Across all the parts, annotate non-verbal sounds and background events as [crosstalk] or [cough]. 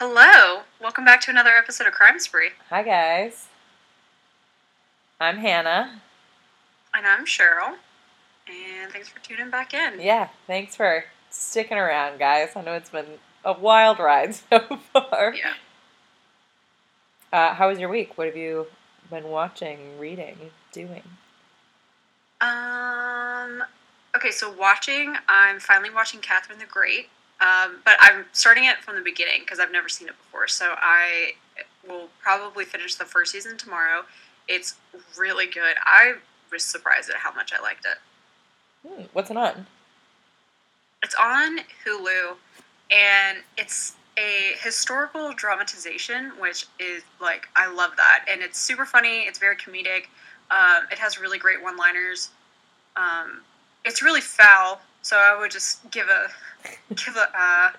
Hello, welcome back to another episode of Crime Spree. Hi, guys. I'm Hannah. And I'm Cheryl. And thanks for tuning back in. Yeah, thanks for sticking around, guys. I know it's been a wild ride [laughs] so far. Yeah. Uh, how was your week? What have you been watching, reading, doing? Um. Okay, so watching, I'm finally watching Catherine the Great. Um, but I'm starting it from the beginning because I've never seen it before. So I will probably finish the first season tomorrow. It's really good. I was surprised at how much I liked it. Hmm, what's it on? It's on Hulu, and it's a historical dramatization, which is like I love that, and it's super funny. It's very comedic. Um, it has really great one-liners. Um, it's really foul, so I would just give a give a uh,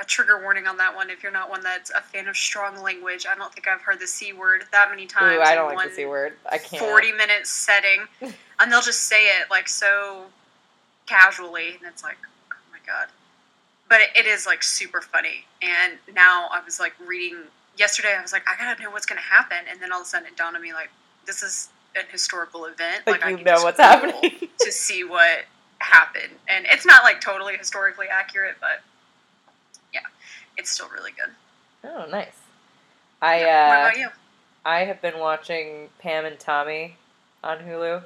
a trigger warning on that one if you're not one that's a fan of strong language. I don't think I've heard the c word that many times. Ooh, I in don't like one the c word. I can't. 40 minute setting, [laughs] and they'll just say it like so casually, and it's like, oh my god. But it, it is like super funny. And now I was like reading yesterday. I was like, I gotta know what's gonna happen, and then all of a sudden it dawned on me like, this is an historical event. Like, I you know what's happening. to see what happened, and it's not like totally historically accurate, but yeah, it's still really good. Oh, nice. I what uh, about you? I have been watching Pam and Tommy on Hulu.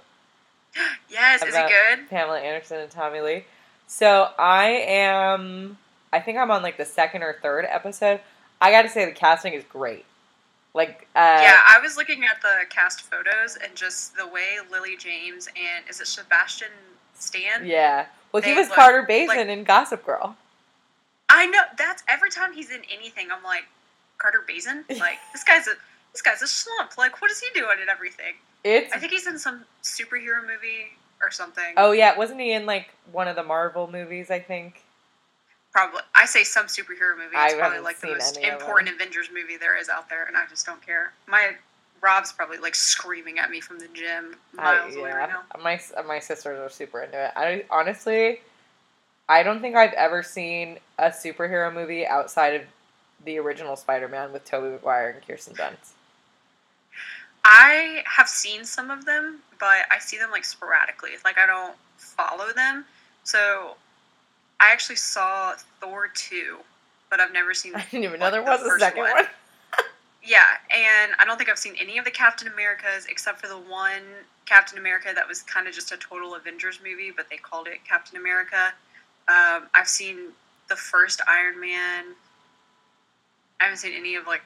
[gasps] Yes, is it good? Pamela Anderson and Tommy Lee. So I am. I think I'm on like the second or third episode. I got to say the casting is great. Like, uh, yeah, I was looking at the cast photos and just the way Lily James and is it Sebastian Stan? yeah. Well, he was look Carter Baizen like- in Gossip Girl. I know that's every time he's in anything, I'm like Carter Baizen. [laughs] Like this guy's a this guy's a slump. Like what is he doing in everything? It's I think he's in some superhero movie or something. oh yeah, wasn't he in like one of the Marvel movies? I think. Probably. I say some superhero movie. I It's probably like the most important Avengers movie there is out there, and I just don't care. My Rob's probably like screaming at me from the gym miles I, away right now. my my sisters are super into it. I honestly, I don't think I've ever seen a superhero movie outside of the original Spider-Man with Tobey Maguire and Kirsten Dunst. I have seen some of them, but I see them like sporadically. Like I don't follow them. So I actually saw Thor 2, but I've never seen [laughs] I didn't even know there the was a second one. [laughs] Yeah, and I don't think I've seen any of the Captain Americas except for the one Captain America that was kind of just a total Avengers movie, but they called it Captain America. Um, I've seen the first Iron Man. I haven't seen any of like.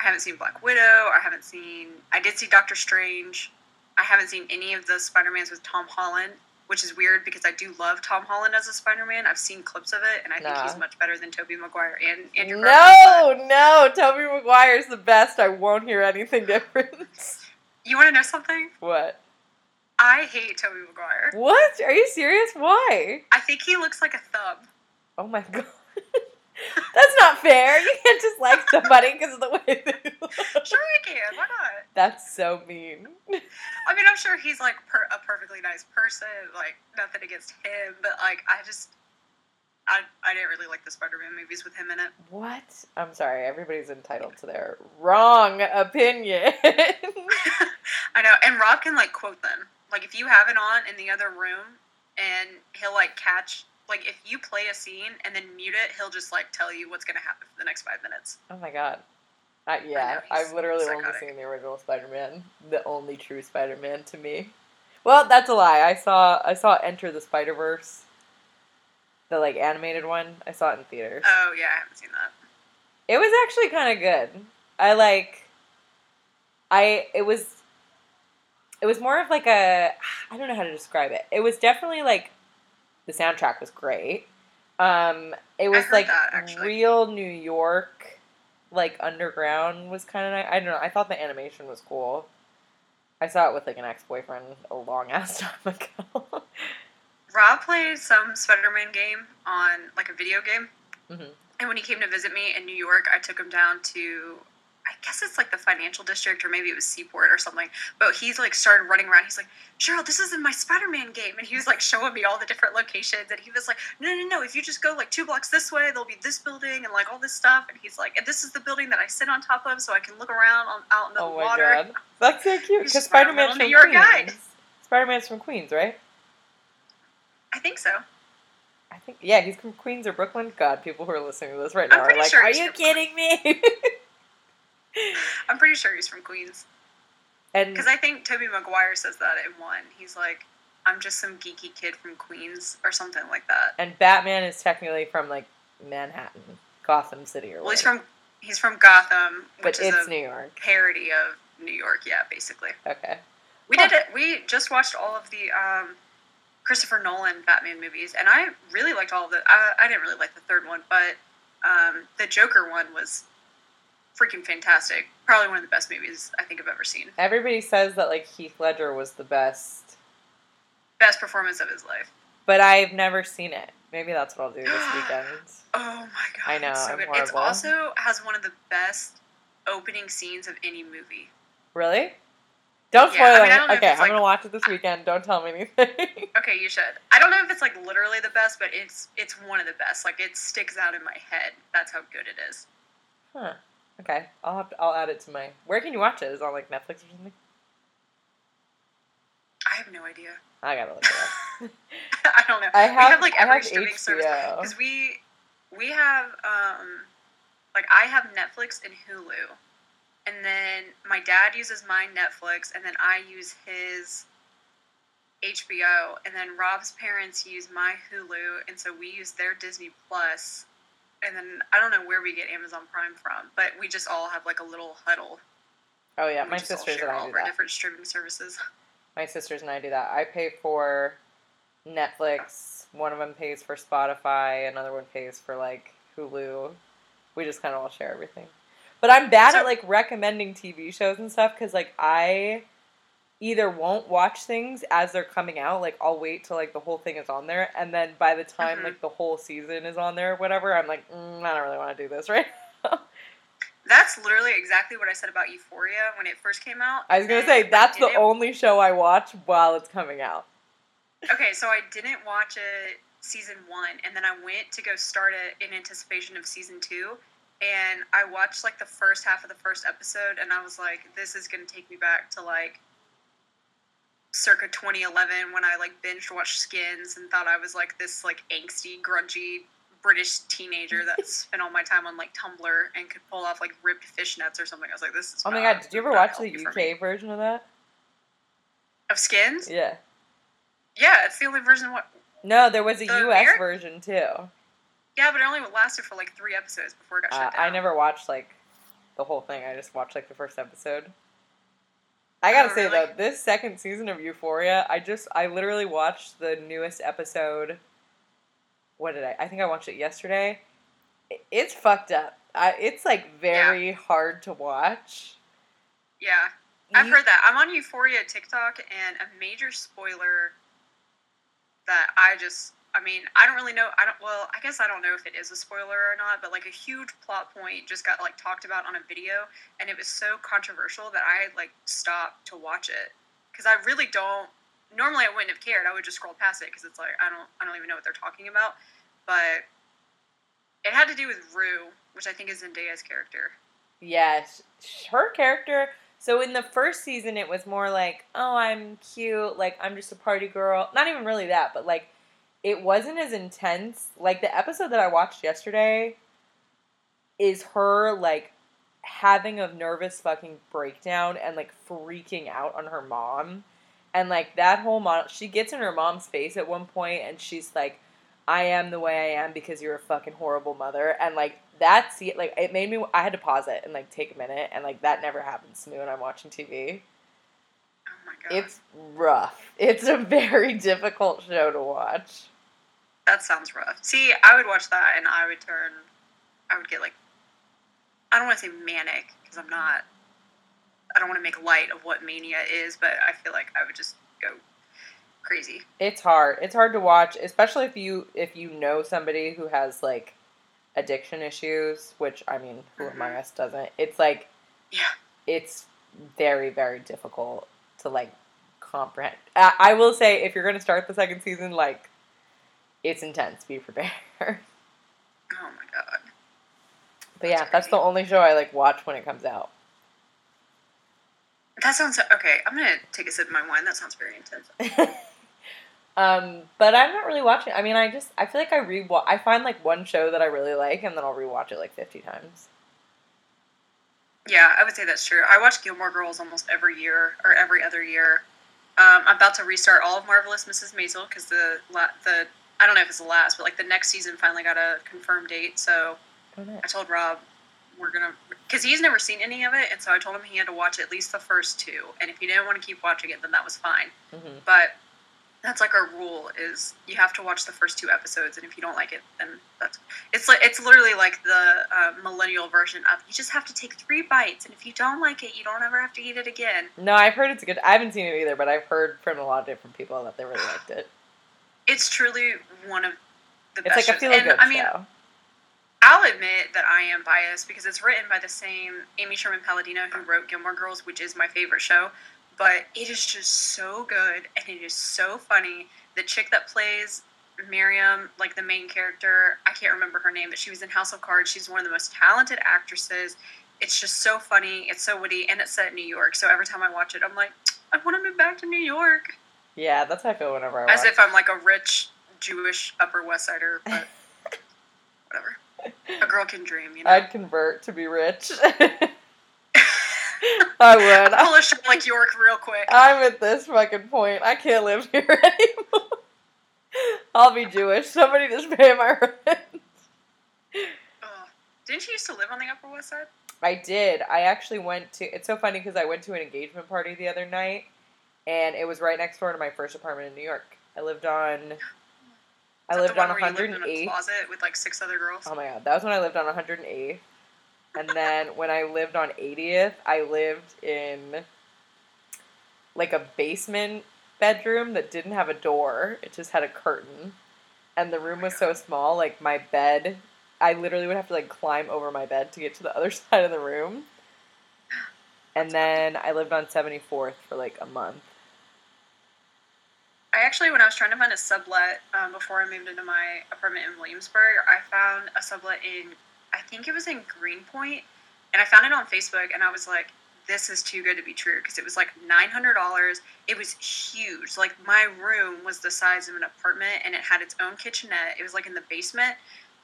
I haven't seen Black Widow. I haven't seen. I did see Doctor Strange. I haven't seen any of the Spider Mans with Tom Holland, which is weird because I do love Tom Holland as a Spider Man. I've seen clips of it, and I think Nah. he's much better than Tobey Maguire and Andrew Garfield. No, no, Tobey Maguire's the best. I won't hear anything [laughs] different. You want to know something? what? I hate Tobey Maguire. What? Are you serious? Why? I think he looks like a thumb. Oh my [laughs] god. That's not fair. You can't just like somebody because of the way they [laughs] look. Sure, he can. Why not? That's so mean. [laughs] I mean, I'm sure he's like per- a perfectly nice person. Like nothing against him, but like I just, I, I didn't really like the Spider-Man movies with him in it. What? I'm sorry. Everybody's entitled to their wrong opinion. [laughs] I know, and Rob can like quote them. Like if you have it on in the other room, and he'll like catch. Like if you play a scene and then mute it, he'll just like tell you what's gonna happen for the next five minutes. oh my god. Uh, yeah, know, I've literally only seen the original Spider-Man, the only true Spider-Man to me. Well, that's a lie. I saw I saw Into the Spider-Verse, the like animated one. I saw it in theaters. Oh yeah, I haven't seen that. It was actually kind of good. I like. I it was. It was more of like a I don't know how to describe it. It was definitely like, the soundtrack was great. Um, it was like that, real New York, like underground was kind of nice. I don't know. I thought the animation was cool. I saw it with like an ex boyfriend a long ass [laughs] time ago. Rob played some Spider-Man game on like a video game, Mhm. and when he came to visit me in New York, I took him down to, I guess it's like the financial district or maybe it was Seaport or something. But he's like started running around. He's like, Cheryl, this is in my Spider-Man game, and he was like showing me all the different locations. And he was like, No, no, no. If you just go like two blocks this way, there'll be this building and like all this stuff. And he's like, And this is the building that I sit on top of, so I can look around on, out in the Oh my water. god, that's so cute. Because Spider Man's from New York Queens. guide. Spider Man's from Queens, right? I think so. I think yeah, he's from Queens or Brooklyn. God, people who are listening to this right now are like, sure "Are you kidding me?" [laughs] [laughs] I'm pretty sure he's from Queens and because I think Tobey Maguire says that in one. He's like, I'm just some geeky kid from Queens or something like that. and Batman is technically from like Manhattan, Gotham City, or Well, he's from he's from Gotham, but which is it's a New York. parody of New York. Yeah, basically. Okay. We did it. We just watched all of the um, Christopher Nolan Batman movies, and I really liked all of the. I, I didn't really like the third one, but um, the Joker one was freaking fantastic. Probably one of the best movies I think I've ever seen. Everybody says that like Heath Ledger was the best, Best performance of his life. but I've never seen it. Maybe that's what I'll do this [gasps] weekend. Oh my god! I know, it's so I'm good. It's horrible. also has one of the best opening scenes of any movie. Really? Don't Yeah, spoil I mean, it. don't Okay, I'm like- gonna watch it this weekend. Don't tell me anything. [laughs] Okay, you should. I don't know if it's like literally the best, but it's it's one of the best. Like it sticks out in my head. That's how good it is. huh. Okay, I'll have to, I'll add it to my. Where can you watch it? Is it on like Netflix or something? I have no idea. I gotta look it up. [laughs] [laughs] I don't know. I we have have like every have streaming service because we we have um like I have Netflix and Hulu, and then my dad uses my Netflix, and then I use his HBO, and then Rob's parents use my Hulu, and so we use their Disney Plus, and then I don't know where we get Amazon Prime from, but we just all have like a little huddle. Oh yeah, my sisters and I all do that. different streaming services. [laughs] My sisters and I do that. I pay for Netflix. One of them pays for Spotify. Another one pays for like Hulu. We just kind of all share everything. But I'm bad So- at like recommending TV shows and stuff because like I either won't watch things as they're coming out. Like I'll wait till like the whole thing is on there, and then by the time Mhm. like the whole season is on there, or whatever, I'm like, mm, I don't really want to do this [laughs] right. That's literally exactly what I said about Euphoria when it first came out. I was gonna say that's the only show I watch while it's coming out. Okay, so I didn't watch it season one, and then I went to go start it in anticipation of season two. And I watched like the first half of the first episode, and I was like, "This is gonna take me back to like circa 2011 when I like binge watched Skins and thought I was like this like angsty, grungy British teenager that [laughs] spent all my time on like Tumblr and could pull off like ripped fishnets or something." I was like, "This is." Oh my god, did you ever watch the healthy for me." UK version of that? of Skins? Yeah. Yeah, it's the only version what. No, there was a The US version too. Yeah, but it only lasted for like three episodes before it got Uh, shut down. I never watched like the whole thing. I just watched like the first episode. I gotta Oh, say really? though, this second season of Euphoria, I just I literally watched the newest episode. What did I? I think I watched it yesterday. It's fucked up. I, it's like very hard to watch. Yeah, I've You- heard that. I'm on Euphoria TikTok, and a major spoiler that I just. I mean, I don't really know. I don't. Well, I guess I don't know if it is a spoiler or not. But like a huge plot point just got like talked about on a video, and it was so controversial that I like stopped to watch it because I really don't. Normally, I wouldn't have cared. I would just scroll past it because it's like I don't. I don't even know what they're talking about. But it had to do with Rue, which I think is Zendaya's character. Yes, her character. So in the first season, it was more like, oh, I'm cute, like I'm just a party girl. Not even really that, but like it wasn't as intense. Like the episode that I watched yesterday is her like having a nervous fucking breakdown and like freaking out on her mom. And like that whole model, she gets in her mom's face at one point and she's like, I am the way I am because you're a fucking horrible mother. And like that's like it made me. I had to pause it and like take a minute, and like that never happens to me when I'm watching TV. Oh my god. It's rough. It's a very [laughs] difficult show to watch. That sounds rough. See, I would watch that and I would turn. I would get like. I don't want to say manic because I'm not. I don't want to make light of what mania is, but I feel like I would just go crazy. It's hard. It's hard to watch, especially if you if you know somebody who has like addiction issues, which I mean, who Mhm. among us doesn't? It's like Yeah. It's very very difficult to like comprehend. I, I will say if you're going to start the second season, like it's intense. Be prepared. [laughs] Oh my god. But yeah, That's that's the only show I like watch when it comes out. That sounds okay. I'm gonna take a sip of my wine. That sounds very intense. [laughs] um, but I'm not really watching. I mean, I just I feel like I re I find like one show that I really like, and then I'll rewatch it like 50 times. Yeah, I would say that's true. I watch Gilmore Girls almost every year or every other year. Um, I'm about to restart all of Marvelous Mrs. Maisel because the la- the I don't know if it's the last, but like the next season finally got a confirmed date. So Oh. I told Rob we're gonna because he's never seen any of it, and so I told him he had to watch at least the first two, and if he didn't want to keep watching it, then that was fine. hmm But that's like our rule is you have to watch the first two episodes, and if you don't like it, then that's it's like it's literally like the uh, millennial version of you just have to take three bites, and if you don't like it, you don't ever have to eat it again. No, I've heard it's good. I haven't seen it either, but I've heard from a lot of different people that they really liked it. It's truly one of the It's best. like a feel good I mean, show. I'll admit that I am biased because it's written by the same Amy Sherman Palladino who wrote Gilmore Girls, which is my favorite show. But it is just so good and it is so funny. The chick that plays Miriam, like the main character, I can't remember her name, but she was in House of Cards. She's one of the most talented actresses. It's just so funny. It's so witty, and it's set in New York. So every time I watch it, I'm like, I want to move back to New York, Yeah, that's how I feel whenever I watch. as if I'm like a rich Jewish Upper West Sider. But [laughs] whatever. A girl can dream, you know. I'd convert to be rich. [laughs] [laughs] I would. Pull a like York real quick. I'm at this fucking point. I can't live here anymore. I'll be Jewish. Somebody just pay my rent. Didn't you used to live on the Upper West Side? I did. I actually went to. It's so funny because I went to an engagement party the other night, and it was right next door to my first apartment in New York. I lived on. I lived on one where you lived 108. closet with like six other girls. Oh my god, that was when I lived on 108. And [laughs] then when I lived on 80th, I lived in like a basement bedroom that didn't have a door. It just had a curtain. And the room oh was so small, like my bed, I literally would have to like climb over my bed to get to the [laughs] other side of the room. And then I lived on 74th for like a month. I actually, when I was trying to find a sublet um, before I moved into my apartment in Williamsburg, I found a sublet in, I think it was in Greenpoint, and I found it on Facebook, and I was like, this is too good to be true because it was like $900. It was huge. Like, my room was the size of an apartment, and it had its own kitchenette. It was like in the basement,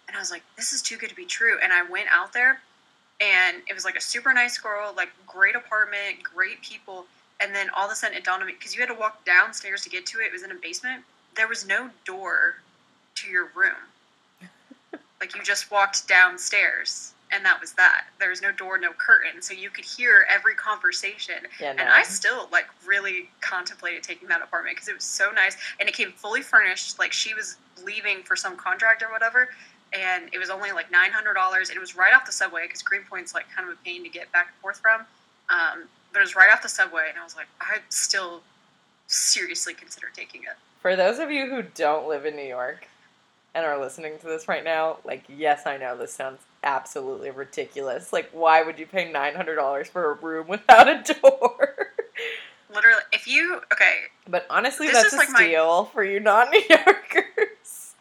and I was like, this is too good to be true. And I went out there, and it was like a super nice girl, like, great apartment, great people. And then all of a sudden it dawned on me because you had to walk downstairs to get to it. It was in a basement. There was no door to your room. [laughs] like you just walked downstairs, and that was that. There was no door, no curtain, so you could hear every conversation. Yeah, no. And I still like really contemplated taking that apartment because it was so nice, and it came fully furnished. Like she was leaving for some contract or whatever, and it was only like nine hundred dollars. And it was right off the subway because Greenpoint's like kind of a pain to get back and forth from. Um, but it was right off the subway, and I was like, I still seriously consider taking it. For those of you who don't live in New York and are listening to this right now, like, yes, I know this sounds absolutely ridiculous. Like, why would you pay $900 for a room [laughs] without a door? Literally, if you okay, but honestly, This that's is a like my- steal for you non New [laughs] Yorkers.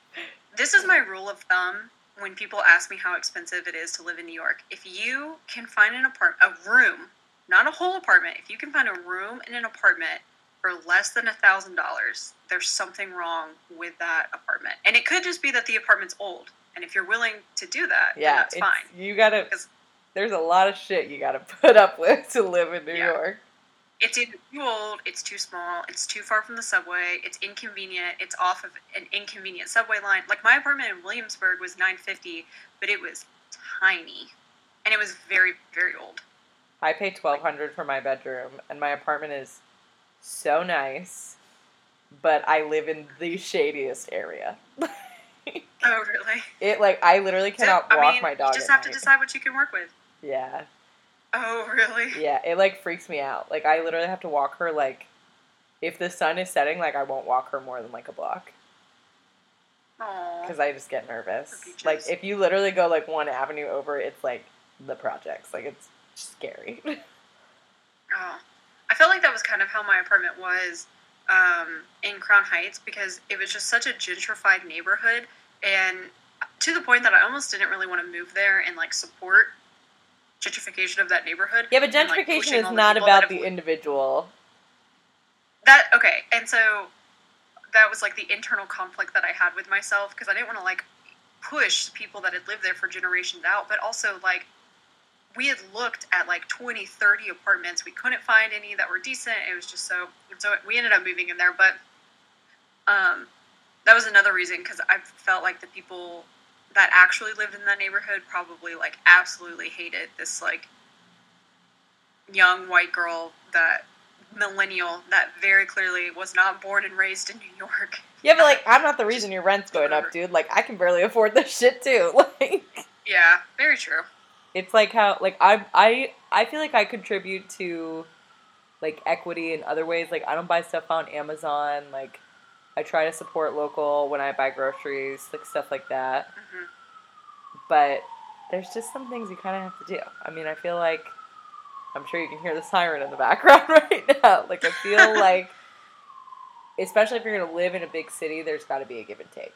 this is my rule of thumb when people ask me how expensive it is to live in New York. If you can find an apartment, a room, not a whole apartment, if you can find a room in an apartment for less than a thousand dollars, there's something wrong with that apartment. And it could just be that the apartment's old. And if you're willing to do that, Yeah, that's fine. you gotta, 'Cause- there's a lot of shit you gotta [laughs] put up with to live in New Yeah. York. It's too old, it's too small, it's too far from the subway, it's inconvenient, it's off of an inconvenient subway line. Like my apartment in Williamsburg was 950, but it was tiny. And it was very, very old. I pay twelve hundred for my bedroom, and my apartment is so nice, but I live in the shadiest area. [laughs] Oh, really? it like I literally cannot I walk mean, my dog. You just have to decide what you can work with. Yeah, Oh, really? yeah. It like freaks me out. Like I literally have to walk her like, if the sun is setting, like I won't walk her more than like a block because I just get nervous. Like if you literally go like one avenue over, it's like the projects. Like it's scary. [laughs] Oh, I felt like that was kind of how my apartment was um, in Crown Heights because it was just such a gentrified neighborhood, and to the point that I almost didn't really want to move there and like support gentrification of that neighborhood. Yeah, but and, like, gentrification is not about have the individual. that okay and so that was like the internal conflict that i had with myself because i didn't want to like push people that had lived there for generations out but also like we had looked at like 20 30 apartments we couldn't find any that were decent it was just so so we ended up moving in there but um that was another reason because i felt like the people that actually lived in that neighborhood probably like absolutely hated this like young white girl that millennial that very clearly was not born and raised in New York. Yeah, but like [laughs] I'm not the reason your rent's going up, dude. Like I can barely afford this shit too. [laughs] Like Yeah, very true. It's like how like I I I feel like I contribute to like equity in other ways. Like I don't buy stuff on Amazon. Like I try to support local when I buy groceries, like stuff like that. hmm But there's just some things you kind of have to do. I mean, I feel like I'm sure you can hear the siren in the [laughs] background right now. Like I feel [laughs] like especially if you're going to live in a big city, there's got to be a give and take.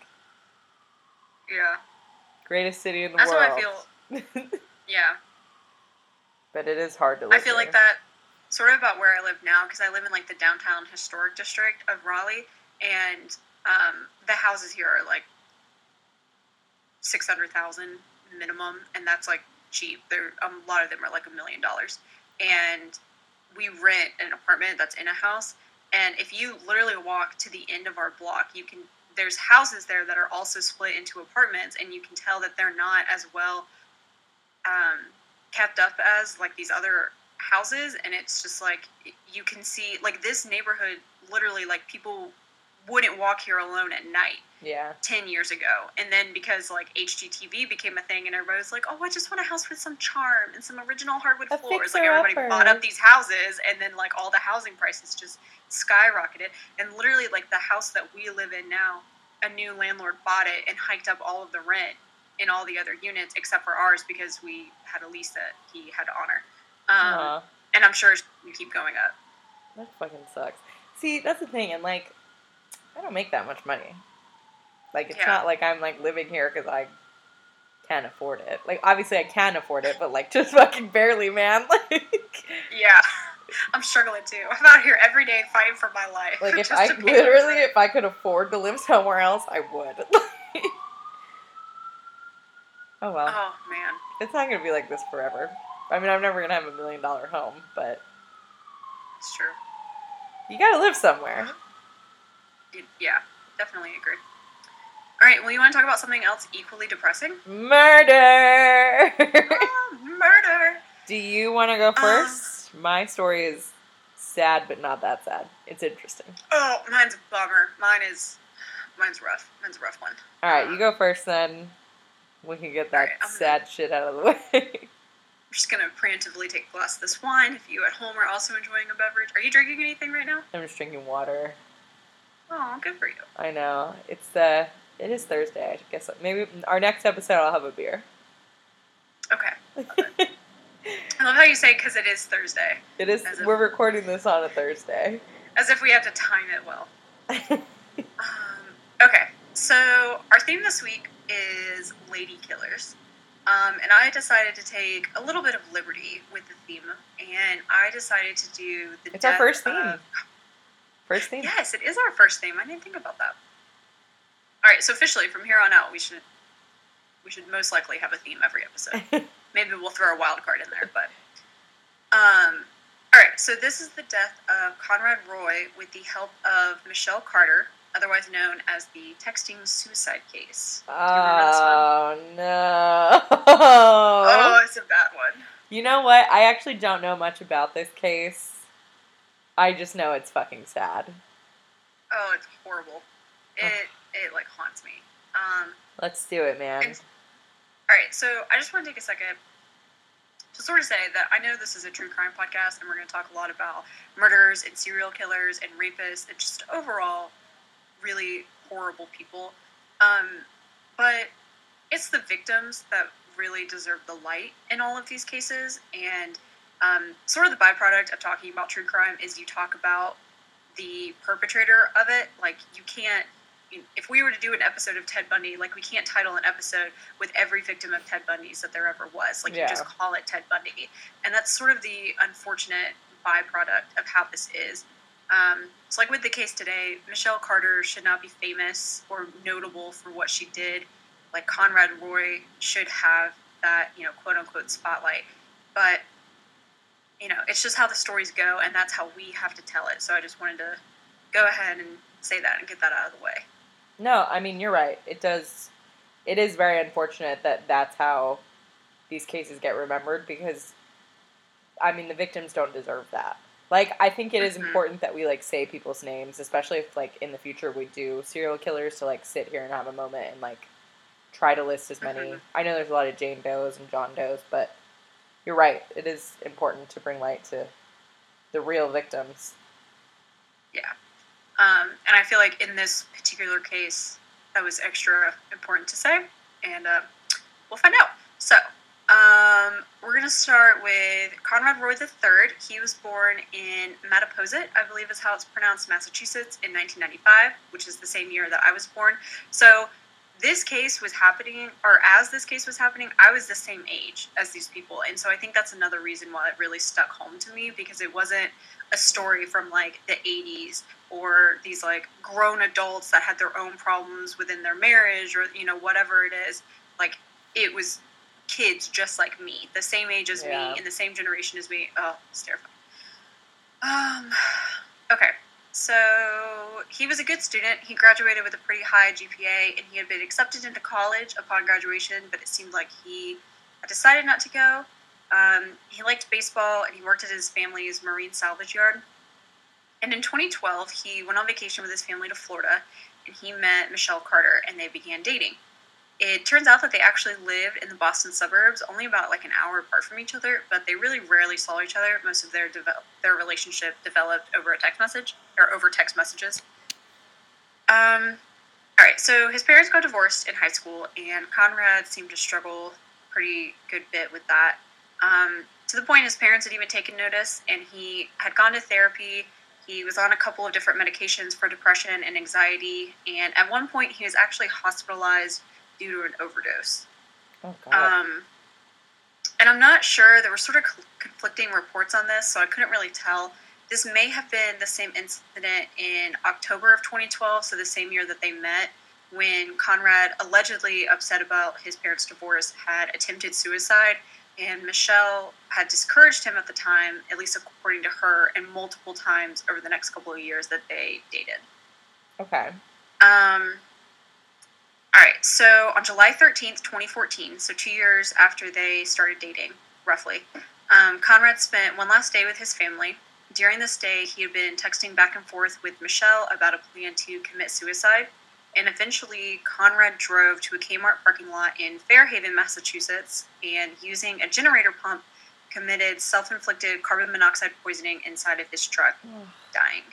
Yeah, Greatest city in the that's world. what I feel. [laughs] Yeah, but it is hard to live I feel like that sort of about where I live now because I live in like the downtown historic district of Raleigh, and um, the houses here are like six hundred thousand minimum, and that's like cheap. There, um, a lot of them are like a million dollars, and we rent an apartment that's in a house. And if you literally walk to the end of our block, you can. There's houses there that are also split into apartments, and you can tell that they're not as well um, kept up as like these other houses. And it's just like you can see like this neighborhood. Literally, like people wouldn't walk here alone at night. Yeah. 10 years ago. And then because like HGTV became a thing and everybody was like, oh, I just want a house with some charm and some original hardwood A floors. Like everybody fixer-upper. bought up these houses and then like all the housing prices just skyrocketed. And literally like the house that we live in now, a new landlord bought it and hiked up all of the rent in all the other units except for ours because we had a lease that he had to honor. Um, Aw, and I'm sure you keep going up. that fucking sucks. See, that's the thing, and like, I don't make that much money. Like, it's Yeah. not like I'm like living here because I can't afford it. Like, obviously I can afford it, but like [laughs] just fucking barely, man. [laughs] Like, Yeah. I'm struggling too. I'm out here every day fighting for my life. like [laughs] if I to pay my literally, if I could afford to live somewhere else, I would. Oh well, Oh man. it's not gonna be like this forever. I mean, I'm never gonna have a million dollar home, but It's true. you gotta live somewhere. Y- Yeah, definitely agree. All right, well, you want to talk about something else equally depressing? Murder. Ah, murder. Do you want to go first? My story is sad, but not that sad. It's interesting. Oh, mine's a bummer. Mine is, mine's rough. Mine's a rough one. All right, you go first, then. We can get that Alright, I'm sad shit out of the [laughs] way. I'm just gonna preemptively take a glass of this wine. If you at home are also enjoying a beverage, are you drinking anything right now? I'm just drinking water. Oh, good for you. I know it's the. It is Thursday. I guess maybe our next episode I'll have a beer. Okay. [laughs] I love how you say because it is Thursday, it is. If- We're recording this on a Thursday. as if we have to time it well. [laughs] Um, okay, so our theme this week is lady killers. Um, and I decided to take a little bit of liberty with the theme, and I decided to do the. It's our first theme. of- First thing. yes, it is our first theme. I didn't think about that. All right, so officially from here on out, we should we should most likely have a theme every episode. [laughs] Maybe we'll throw a wild card in there, but um, all right. So this is the death of Conrad Roy with the help of Michelle Carter, otherwise known as the texting suicide case. You remember this one? oh no. [laughs] Oh, it's a bad one. You know what? I actually don't know much about this case. I just know it's fucking sad. Oh, it's horrible. It it like haunts me. Um, Let's do it, man. And- all right, so I just want to take a second to sort of say that I know this is a true crime podcast, and we're going to talk a lot about murders and serial killers and rapists and just overall really horrible people. Um, but it's the victims that really deserve the light in all of these cases, and um, sort of the byproduct of talking about true crime is you talk about the perpetrator of it. Like you can't. If we were to do an episode of Ted Bundy, like we can't title an episode with every victim of Ted Bundy's that there ever was. Like Yeah. you just call it Ted Bundy, and that's sort of the unfortunate byproduct of how this is. Um, so, like with the case today, Michelle Carter should not be famous or notable for what she did. Like Conrad Roy should have that, you know, quote unquote spotlight. But, you know, it's just how the stories go, and that's how we have to tell it. So, I just wanted to go ahead and say that and get that out of the way. No, I mean you're right. It does. It is very unfortunate that that's how these cases get remembered because, I mean, the victims don't deserve that. Like, I think it is Mhm. important that we like say people's names, especially if like in the future we do serial killers to like sit here and have a moment and like try to list as many. Mhm. I know there's a lot of Jane Does and John Does, but you're right. It is important to bring light to the real victims. Yeah. Um, and I feel like in this particular case, that was extra important to say, and uh, we'll find out. So, um, we're going to start with Conrad Roy III. He was born in Mattapoisett, I believe is how it's pronounced, Massachusetts, in 1995, which is the same year that I was born. So, this case was happening, or as this case was happening, I was the same age as these people. And so I think that's another reason why it really stuck home to me because it wasn't a story from like the 80s or these like grown adults that had their own problems within their marriage or you know whatever it is like it was kids just like me the same age as Yeah. me in the same generation as me. Oh it's terrifying. Um okay so he was a good student. He graduated with a pretty high gpa and he had been accepted into college upon graduation but it seemed like he had decided not to go. Um, he liked baseball and he worked at his family's marine salvage yard. And in 2012, he went on vacation with his family to Florida and he met Michelle Carter and they began dating. It turns out that they actually lived in the Boston suburbs, only about like an hour apart from each other, but they really rarely saw each other. Most of their devel- their relationship developed over a text message or over text messages. Um, all right, so his parents got divorced in high school, and Conrad seemed to struggle pretty good bit with that. Um, to the point his parents had even taken notice, and he had gone to therapy. He was on a couple of different medications for depression and anxiety, and at one point he was actually hospitalized due to an overdose. Oh God. Um, and I'm not sure. There were sort of conflicting reports on this, so I couldn't really tell. This may have been the same incident in October of 2012, so the same year that they met, when Conrad, allegedly upset about his parents' divorce, had attempted suicide, and Michelle had discouraged him at the time, at least according to her, and multiple times over the next couple of years that they dated. okay. Um, all right, so on July 13th, 2014, so two years after they started dating, roughly, um, Conrad spent one last day with his family. During this day, he had been texting back and forth with Michelle about a plan to commit suicide. And eventually, Conrad drove to a Kmart parking lot in Fairhaven, Massachusetts, and using a generator pump, committed self inflicted carbon monoxide poisoning inside of his truck, dying.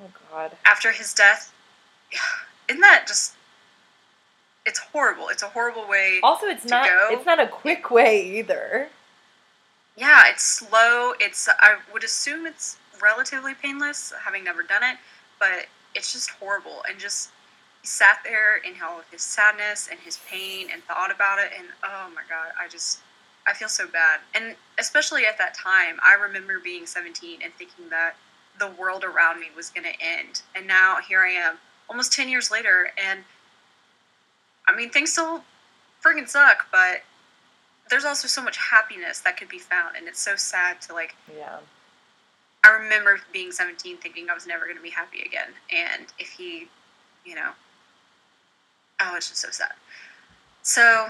oh God. after his death [sighs] isn't that just it's horrible it's a horrible way Also, it's to not. go. It's not a quick way either. yeah it's slow it's i would assume it's relatively painless having never done it but it's just horrible and just he sat there in all of his sadness and his pain and thought about it and oh my god i just i feel so bad and especially at that time i remember being 17 and thinking that the world around me was going to end and now here i am almost 10 years later and i mean things still freaking suck but there's also so much happiness that could be found and it's so sad to like Yeah. I remember being 17 thinking I was never going to be happy again. And if he, you know, oh, it's just so sad. So,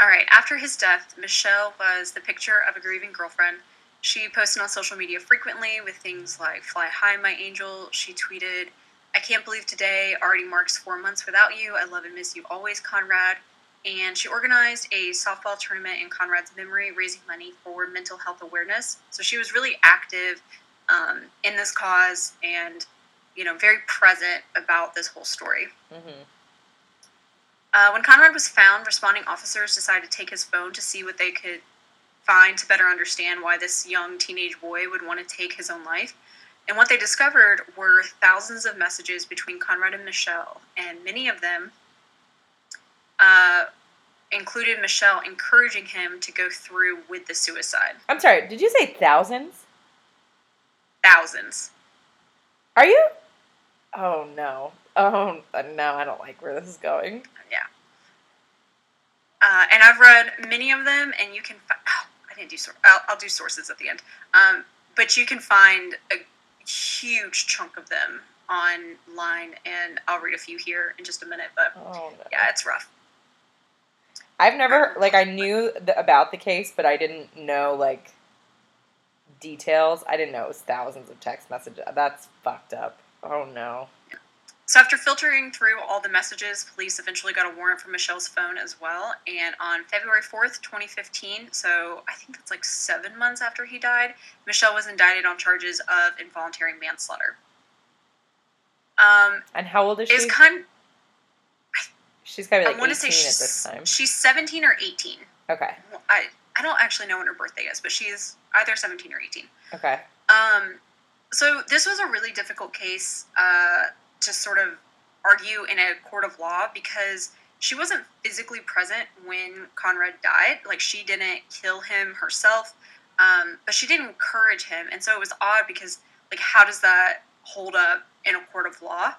all right, after his death, Michelle was the picture of a grieving girlfriend. She posted on social media frequently with things like Fly High, My Angel. She tweeted, I can't believe today already marks four months without you. I love and miss you always, Conrad and she organized a softball tournament in Conrad's memory, raising money for mental health awareness. So she was really active um, in this cause and, you know, very present about this whole story. Mm-hmm. Uh, when Conrad was found, responding officers decided to take his phone to see what they could find to better understand why this young teenage boy would want to take his own life. And what they discovered were thousands of messages between Conrad and Michelle, and many of them uh, included Michelle encouraging him to go through with the suicide. I'm sorry, did you say thousands? Thousands. Are you? Oh no. Oh no, I don't like where this is going. Yeah. Uh, and I've read many of them, and you can. Fi- oh, [sighs] I didn't do. Sor- I'll, I'll do sources at the end. Um, but you can find a huge chunk of them online, and I'll read a few here in just a minute. But Oh no. yeah, it's rough. I've never um, like I knew the, about the case, but I didn't know like details. I didn't know it was thousands of text messages. That's fucked up. Oh no. So after filtering through all the messages, police eventually got a warrant for Michelle's phone as well. And on February 4th, 2015, so I think that's like seven months after he died, Michelle was indicted on charges of involuntary manslaughter. Um, And how old is she? is kind. She's gotta be I like want eighteen to say at she's, this time. she's 17 or 18. Okay. I I don't actually know when her birthday is, but she's either 17 or 18. Okay. Um, so this was a really difficult case uh, to sort of argue in a court of law because she wasn't physically present when Conrad died. Like she didn't kill him herself, um, but she did encourage him, and so it was odd because like how does that hold up in a court of law?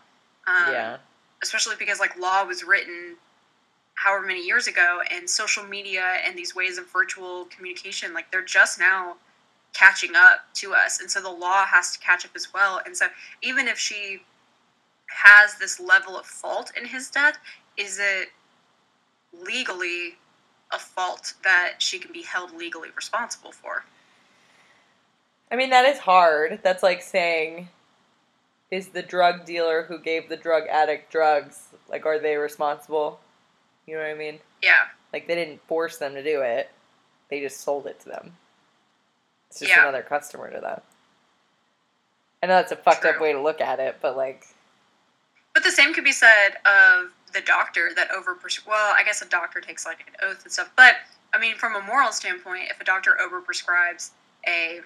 Um, yeah. especially because like law was written however many years ago and social media and these ways of virtual communication like they're just now catching up to us and so the law has to catch up as well and so even if she has this level of fault in his death is it legally a fault that she can be held legally responsible for I mean that is hard. That's like saying is the drug dealer who gave the drug addict drugs like are they responsible? You know what I mean? yeah Like they didn't force them to do it. They just sold it to them. It's just Yeah. another customer to them. I know that's a fucked up way to look at it, but like the same could be said of the doctor that over well, I guess a doctor takes like an oath and stuff. But I mean, from a moral standpoint, if a doctor over prescribes a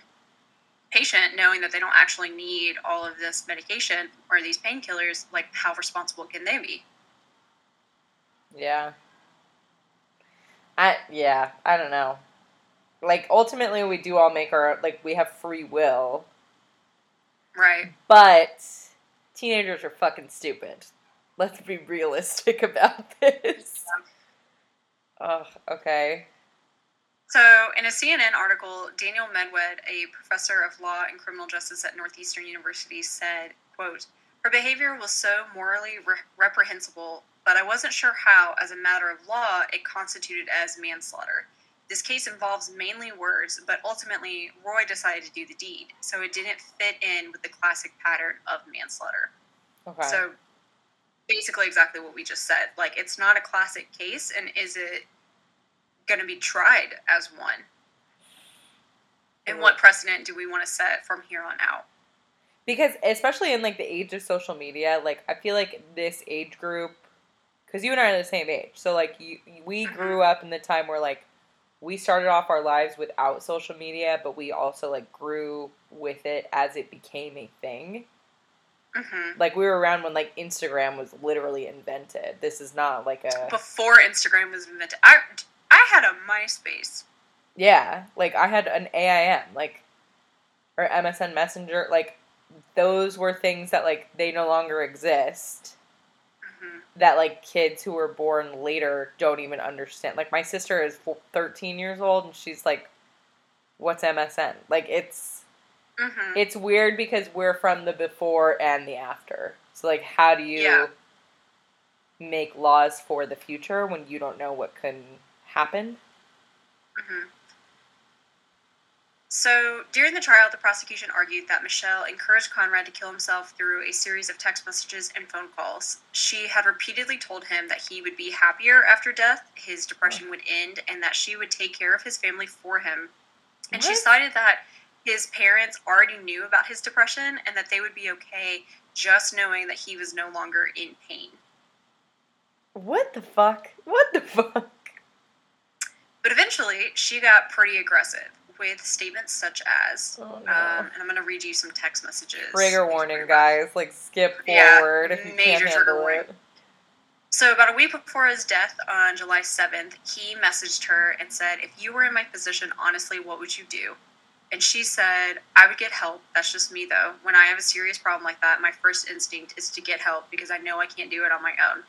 patient knowing that they don't actually need all of this medication or these painkillers, like how responsible can they be? Yeah. I yeah, I don't know. Like ultimately we do all make our like we have free will, Right. but teenagers are fucking stupid. Let's be realistic [laughs] about this. Oh, okay. So, in a CNN article, Daniel Medwed, a professor of law and criminal justice at Northeastern University, said, quote, Her behavior was so morally re- reprehensible, but I wasn't sure how, as a matter of law, it constituted as manslaughter. This case involves mainly words, but ultimately, Roy decided to do the deed, so it didn't fit in with the classic pattern of manslaughter. Okay. So, basically, exactly what we just said. Like, it's not a classic case, and is it going to be tried as one? And what precedent do we want to set from here on out? because especially in like the age of social media like i feel like this age group because you and i are the same age so like you we mm-hmm. grew up in the time where like we started off our lives without social media but we also like grew with it as it became a thing. Hmm like we were around when like instagram was literally invented. This is not like a Before Instagram was invented, I I had a MySpace. yeah like i had an aim like or msn messenger like those were things that like they no longer exist that like kids who were born later don't even understand. Like my sister is 13 years old and she's like what's MSN? Like it's hmm it's weird because we're from the before and the after. So like how do you Yeah. make laws for the future when you don't know what can happen? hmm So, during the trial, the prosecution argued that Michelle encouraged Conrad to kill himself through a series of text messages and phone calls. She had repeatedly told him that he would be happier after death, his depression oh. would end, and that she would take care of his family for him. And she What? cited that his parents already knew about his depression and that they would be okay just knowing that he was no longer in pain. What the fuck? What the [laughs] fuck? But eventually, she got pretty aggressive with statements such as, Oh, no. um, and I'm going to read you some text messages. Trigger warning, guys. Like, skip Yeah, forward if you major can't handle warning. it. So, about a week before his death on July 7th, he messaged her and said, If you were in my position, honestly, what would you do? And she said, I would get help. That's just me, though. When I have a serious problem like that, my first instinct is to get help because I know I can't do it on my own.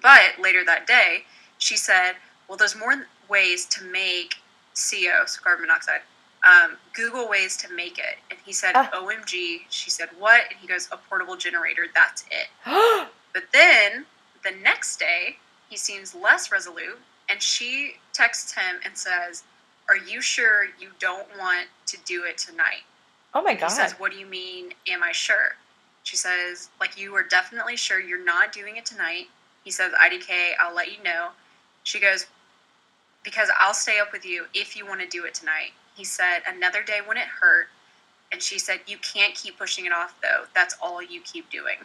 But later that day, she said, Well, there's more ways to make CO, so carbon monoxide. Um, Google ways to make it. And he said, Ah. OMG. She said, What? And he goes, A portable generator. That's it. [gasps] But then the next day, he seems less resolute, and she texts him and says, Are you sure you don't want to do it tonight? oh my god. He says, What do you mean, am I sure? She says, Like, you are definitely sure you're not doing it tonight. He says, IDK, I'll let you know. She goes, Because I'll stay up with you if you want to do it tonight. He said, Another day when it hurt. And she said, You can't keep pushing it off, though. That's all you keep doing.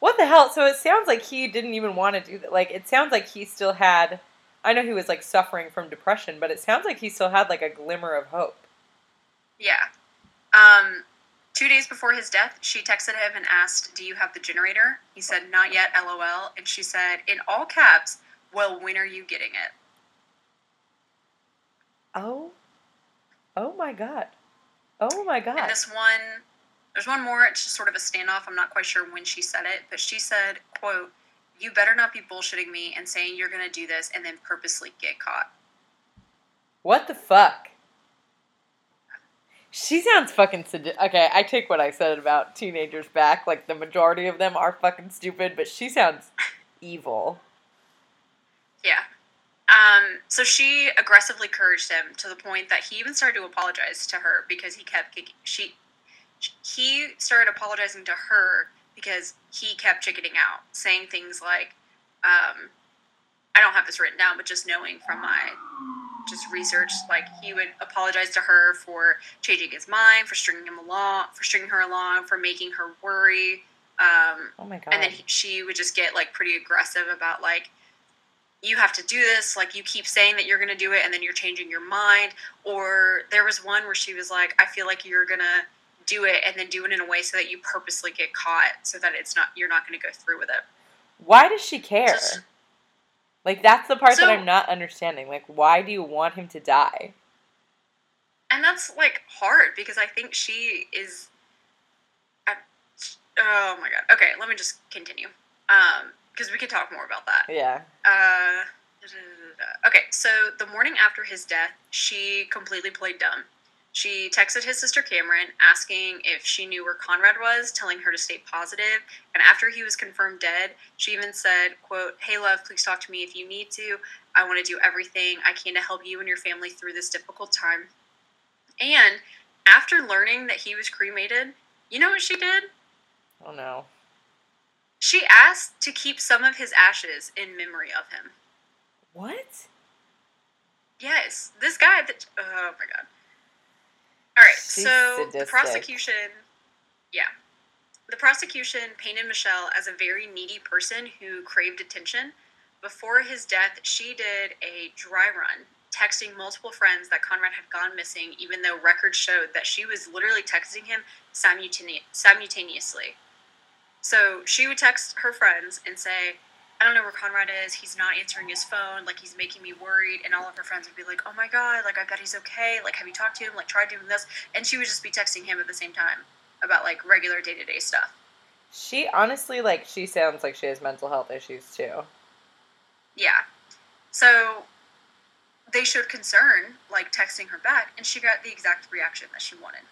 What the hell? So it sounds like he didn't even want to do that. Like it sounds like he still had. I know he was like suffering from depression, but it sounds like he still had like a glimmer of hope. Yeah. Um, two days before his death, she texted him and asked, Do you have the generator? He said, Not yet, lol. And she said, in all caps, Well, when are you getting it? Oh, oh my god, oh my god. And this one, there's one more. It's just sort of a standoff. I'm not quite sure when she said it, but she said, "quote You better not be bullshitting me and saying you're going to do this and then purposely get caught." What the fuck? She sounds fucking sadi- okay. I take what I said about teenagers back. Like the majority of them are fucking stupid, but she sounds evil. Yeah. Um, so she aggressively encouraged him to the point that he even started to apologize to her because he kept kicking. She, he started apologizing to her because he kept chickening out, saying things like, um, "I don't have this written down, but just knowing from my just research, like he would apologize to her for changing his mind, for stringing him along, for stringing her along, for making her worry." Um, Oh my god. and then he, she would just get like pretty aggressive about like you have to do this like you keep saying that you're going to do it and then you're changing your mind or there was one where she was like i feel like you're going to do it and then do it in a way so that you purposely get caught so that it's not you're not going to go through with it why does she care? Just- like that's the part that I'm not understanding. Like why do you want him to die? and that's like hard because i think she is oh my god okay let me just continue um because we could talk more about that Yeah. Uh, okay, so the morning after his death, she completely played dumb. She texted his sister Cameron asking if she knew where Conrad was, telling her to stay positive. And after he was confirmed dead, she even said, quote, Hey love, please talk to me if you need to. I want to do everything I can to help you and your family through this difficult time. And after learning that he was cremated, you know what she did? Oh no. She asked to keep some of his ashes in memory of him. What? Yes, this guy. That oh my god. All right, She's so the prosecution, yeah, the prosecution painted Michelle as a very needy person who craved attention. Before his death, she did a dry run, texting multiple friends that Conrad had gone missing, even though records showed that she was literally texting him simultane- simultaneously. So she would text her friends and say, I don't know where Conrad is. He's not answering his phone. Like, he's making me worried. And all of her friends would be like, oh my God, like, I bet he's okay. Like, have you talked to him? Like, try doing this. And she would just be texting him at the same time about, like, regular day to day stuff. She honestly like she sounds like she has mental health issues too. Yeah. So they showed concern, like, texting her back, and she got the exact reaction that she wanted.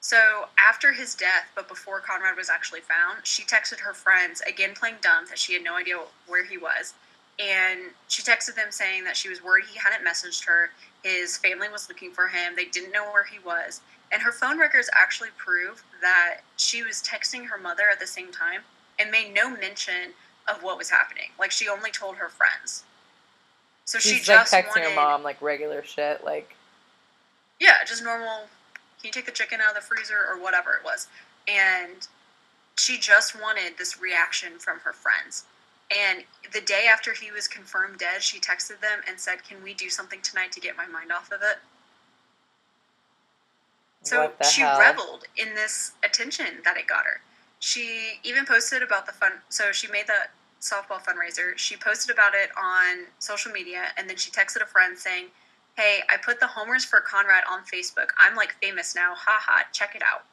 So after his death, but before Conrad was actually found, she texted her friends, again playing dumb, that she had no idea where he was. And she texted them saying that she was worried he hadn't messaged her. His family was looking for him. They didn't know where he was. And her phone records actually prove that she was texting her mother at the same time and made no mention of what was happening. Like she only told her friends. So she She's like just texting wanted, her mom like regular shit. Like yeah, just normal. Can you take the chicken out of the freezer or whatever it was? And she just wanted this reaction from her friends. And the day after he was confirmed dead, she texted them and said, "Can we do something tonight to get my mind off of it?" So she hell? reveled in this attention that it got her. She even posted about the fun. So she made the softball fundraiser. She posted about it on social media, and then she texted a friend saying, "Hey, I put the homers for Conrad on Facebook. I'm like famous now. Haha, check it out."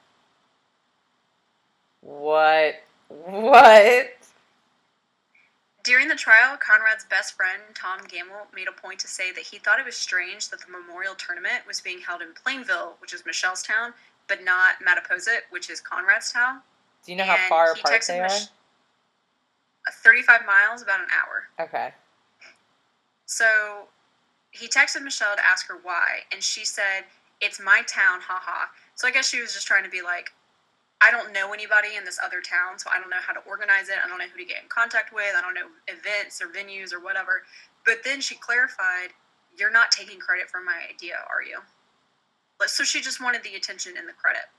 What? What? During the trial, Conrad's best friend, Tom Gamble, made a point to say that he thought it was strange that the memorial tournament was being held in Plainville, which is Michelle's town, but not Mattapoisett, which is Conrad's town. Do you know how far apart they are? Mich- Uh, 35 miles, about an hour. Okay. So he texted Michelle to ask her why, and she said, It's my town, haha. So I guess she was just trying to be like, I don't know anybody in this other town, so I don't know how to organize it. I don't know who to get in contact with. I don't know events or venues or whatever. But then she clarified, You're not taking credit for my idea, are you? So she just wanted the attention and the credit.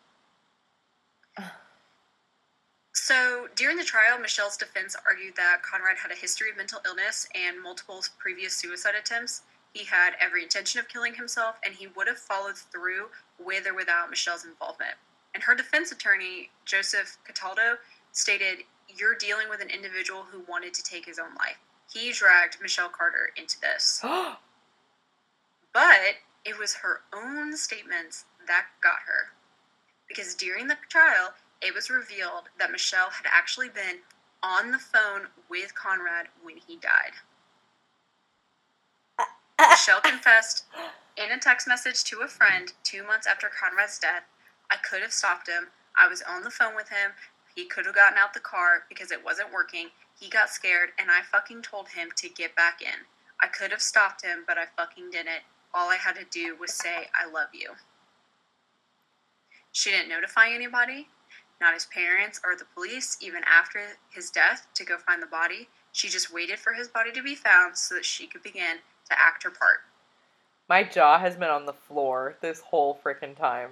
So during the trial, Michelle's defense argued that Conrad had a history of mental illness and multiple previous suicide attempts. He had every intention of killing himself, and he would have followed through with or without Michelle's involvement. And her defense attorney, Joseph Cataldo, stated, You're dealing with an individual who wanted to take his own life. He dragged Michelle Carter into this. [gasps] But it was her own statements that got her. Because during the trial, it was revealed that Michelle had actually been on the phone with Conrad when he died. Michelle confessed in a text message to a friend two months after Conrad's death I could have stopped him. I was on the phone with him. He could have gotten out the car because it wasn't working. He got scared, and I fucking told him to get back in. I could have stopped him, but I fucking didn't. All I had to do was say, I love you. She didn't notify anybody, not his parents or the police, even after his death, to go find the body. She just waited for his body to be found so that she could begin to act her part. My jaw has been on the floor this whole freaking time.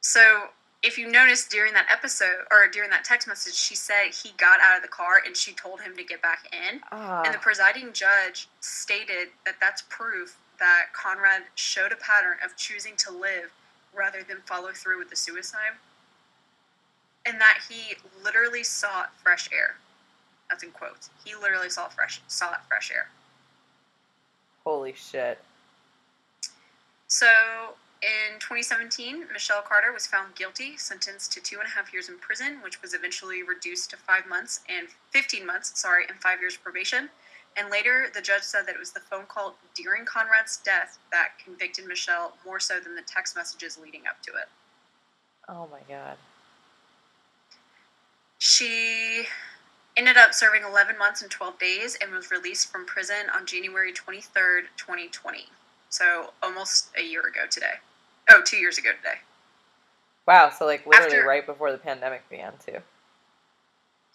So, if you noticed during that episode or during that text message, she said he got out of the car and she told him to get back in. Ah. And the presiding judge stated that that's proof that Conrad showed a pattern of choosing to live rather than follow through with the suicide. And that he literally sought fresh air. That's in quotes. He literally saw fresh sought fresh air. Holy shit. So in 2017, Michelle Carter was found guilty, sentenced to two and a half years in prison, which was eventually reduced to five months and 15 months, sorry, and five years probation. And later, the judge said that it was the phone call during Conrad's death that convicted Michelle more so than the text messages leading up to it. Oh my god. She ended up serving 11 months and 12 days and was released from prison on January 23rd, 2020. So almost a year ago today. Oh, two years ago today. Wow, so like literally After- right before the pandemic began too.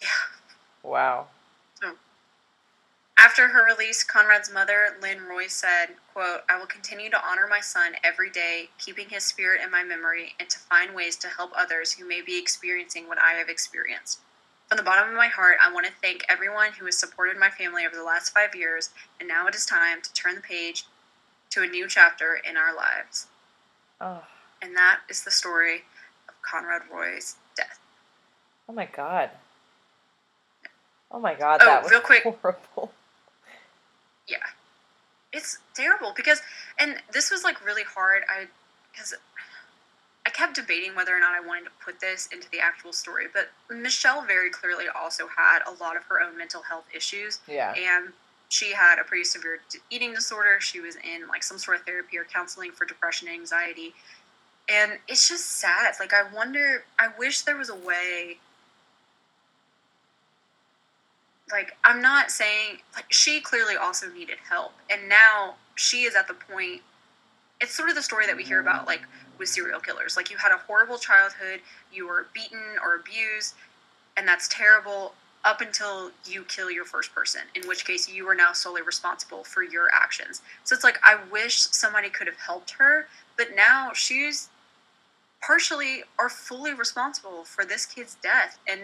Yeah. Wow. After her release, Conrad's mother, Lynn Roy, said, quote, I will continue to honor my son every day, keeping his spirit in my memory, and to find ways to help others who may be experiencing what I have experienced. From the bottom of my heart, I want to thank everyone who has supported my family over the last five years, and now it is time to turn the page to a new chapter in our lives. Oh, And that is the story of Conrad Roy's death. oh my god. Oh my god, Oh, that was real quick. horrible. [laughs] yeah it's terrible because and this was like really hard i because kept debating whether or not i wanted to put this into the actual story but michelle very clearly also had a lot of her own mental health issues. Yeah. and she had a pretty severe eating disorder. She was in like some sort of therapy or counseling for depression and anxiety. And it's just sad. Like i wonder i wish there was a way like i'm not saying like she clearly also needed help. And now she is at the point it's sort of the story that we hear about like with serial killers like you had a horrible childhood you were beaten or abused and that's terrible up until you kill your first person in which case you are now solely responsible for your actions so it's like i wish somebody could have helped her but now she's partially or fully responsible for this kid's death and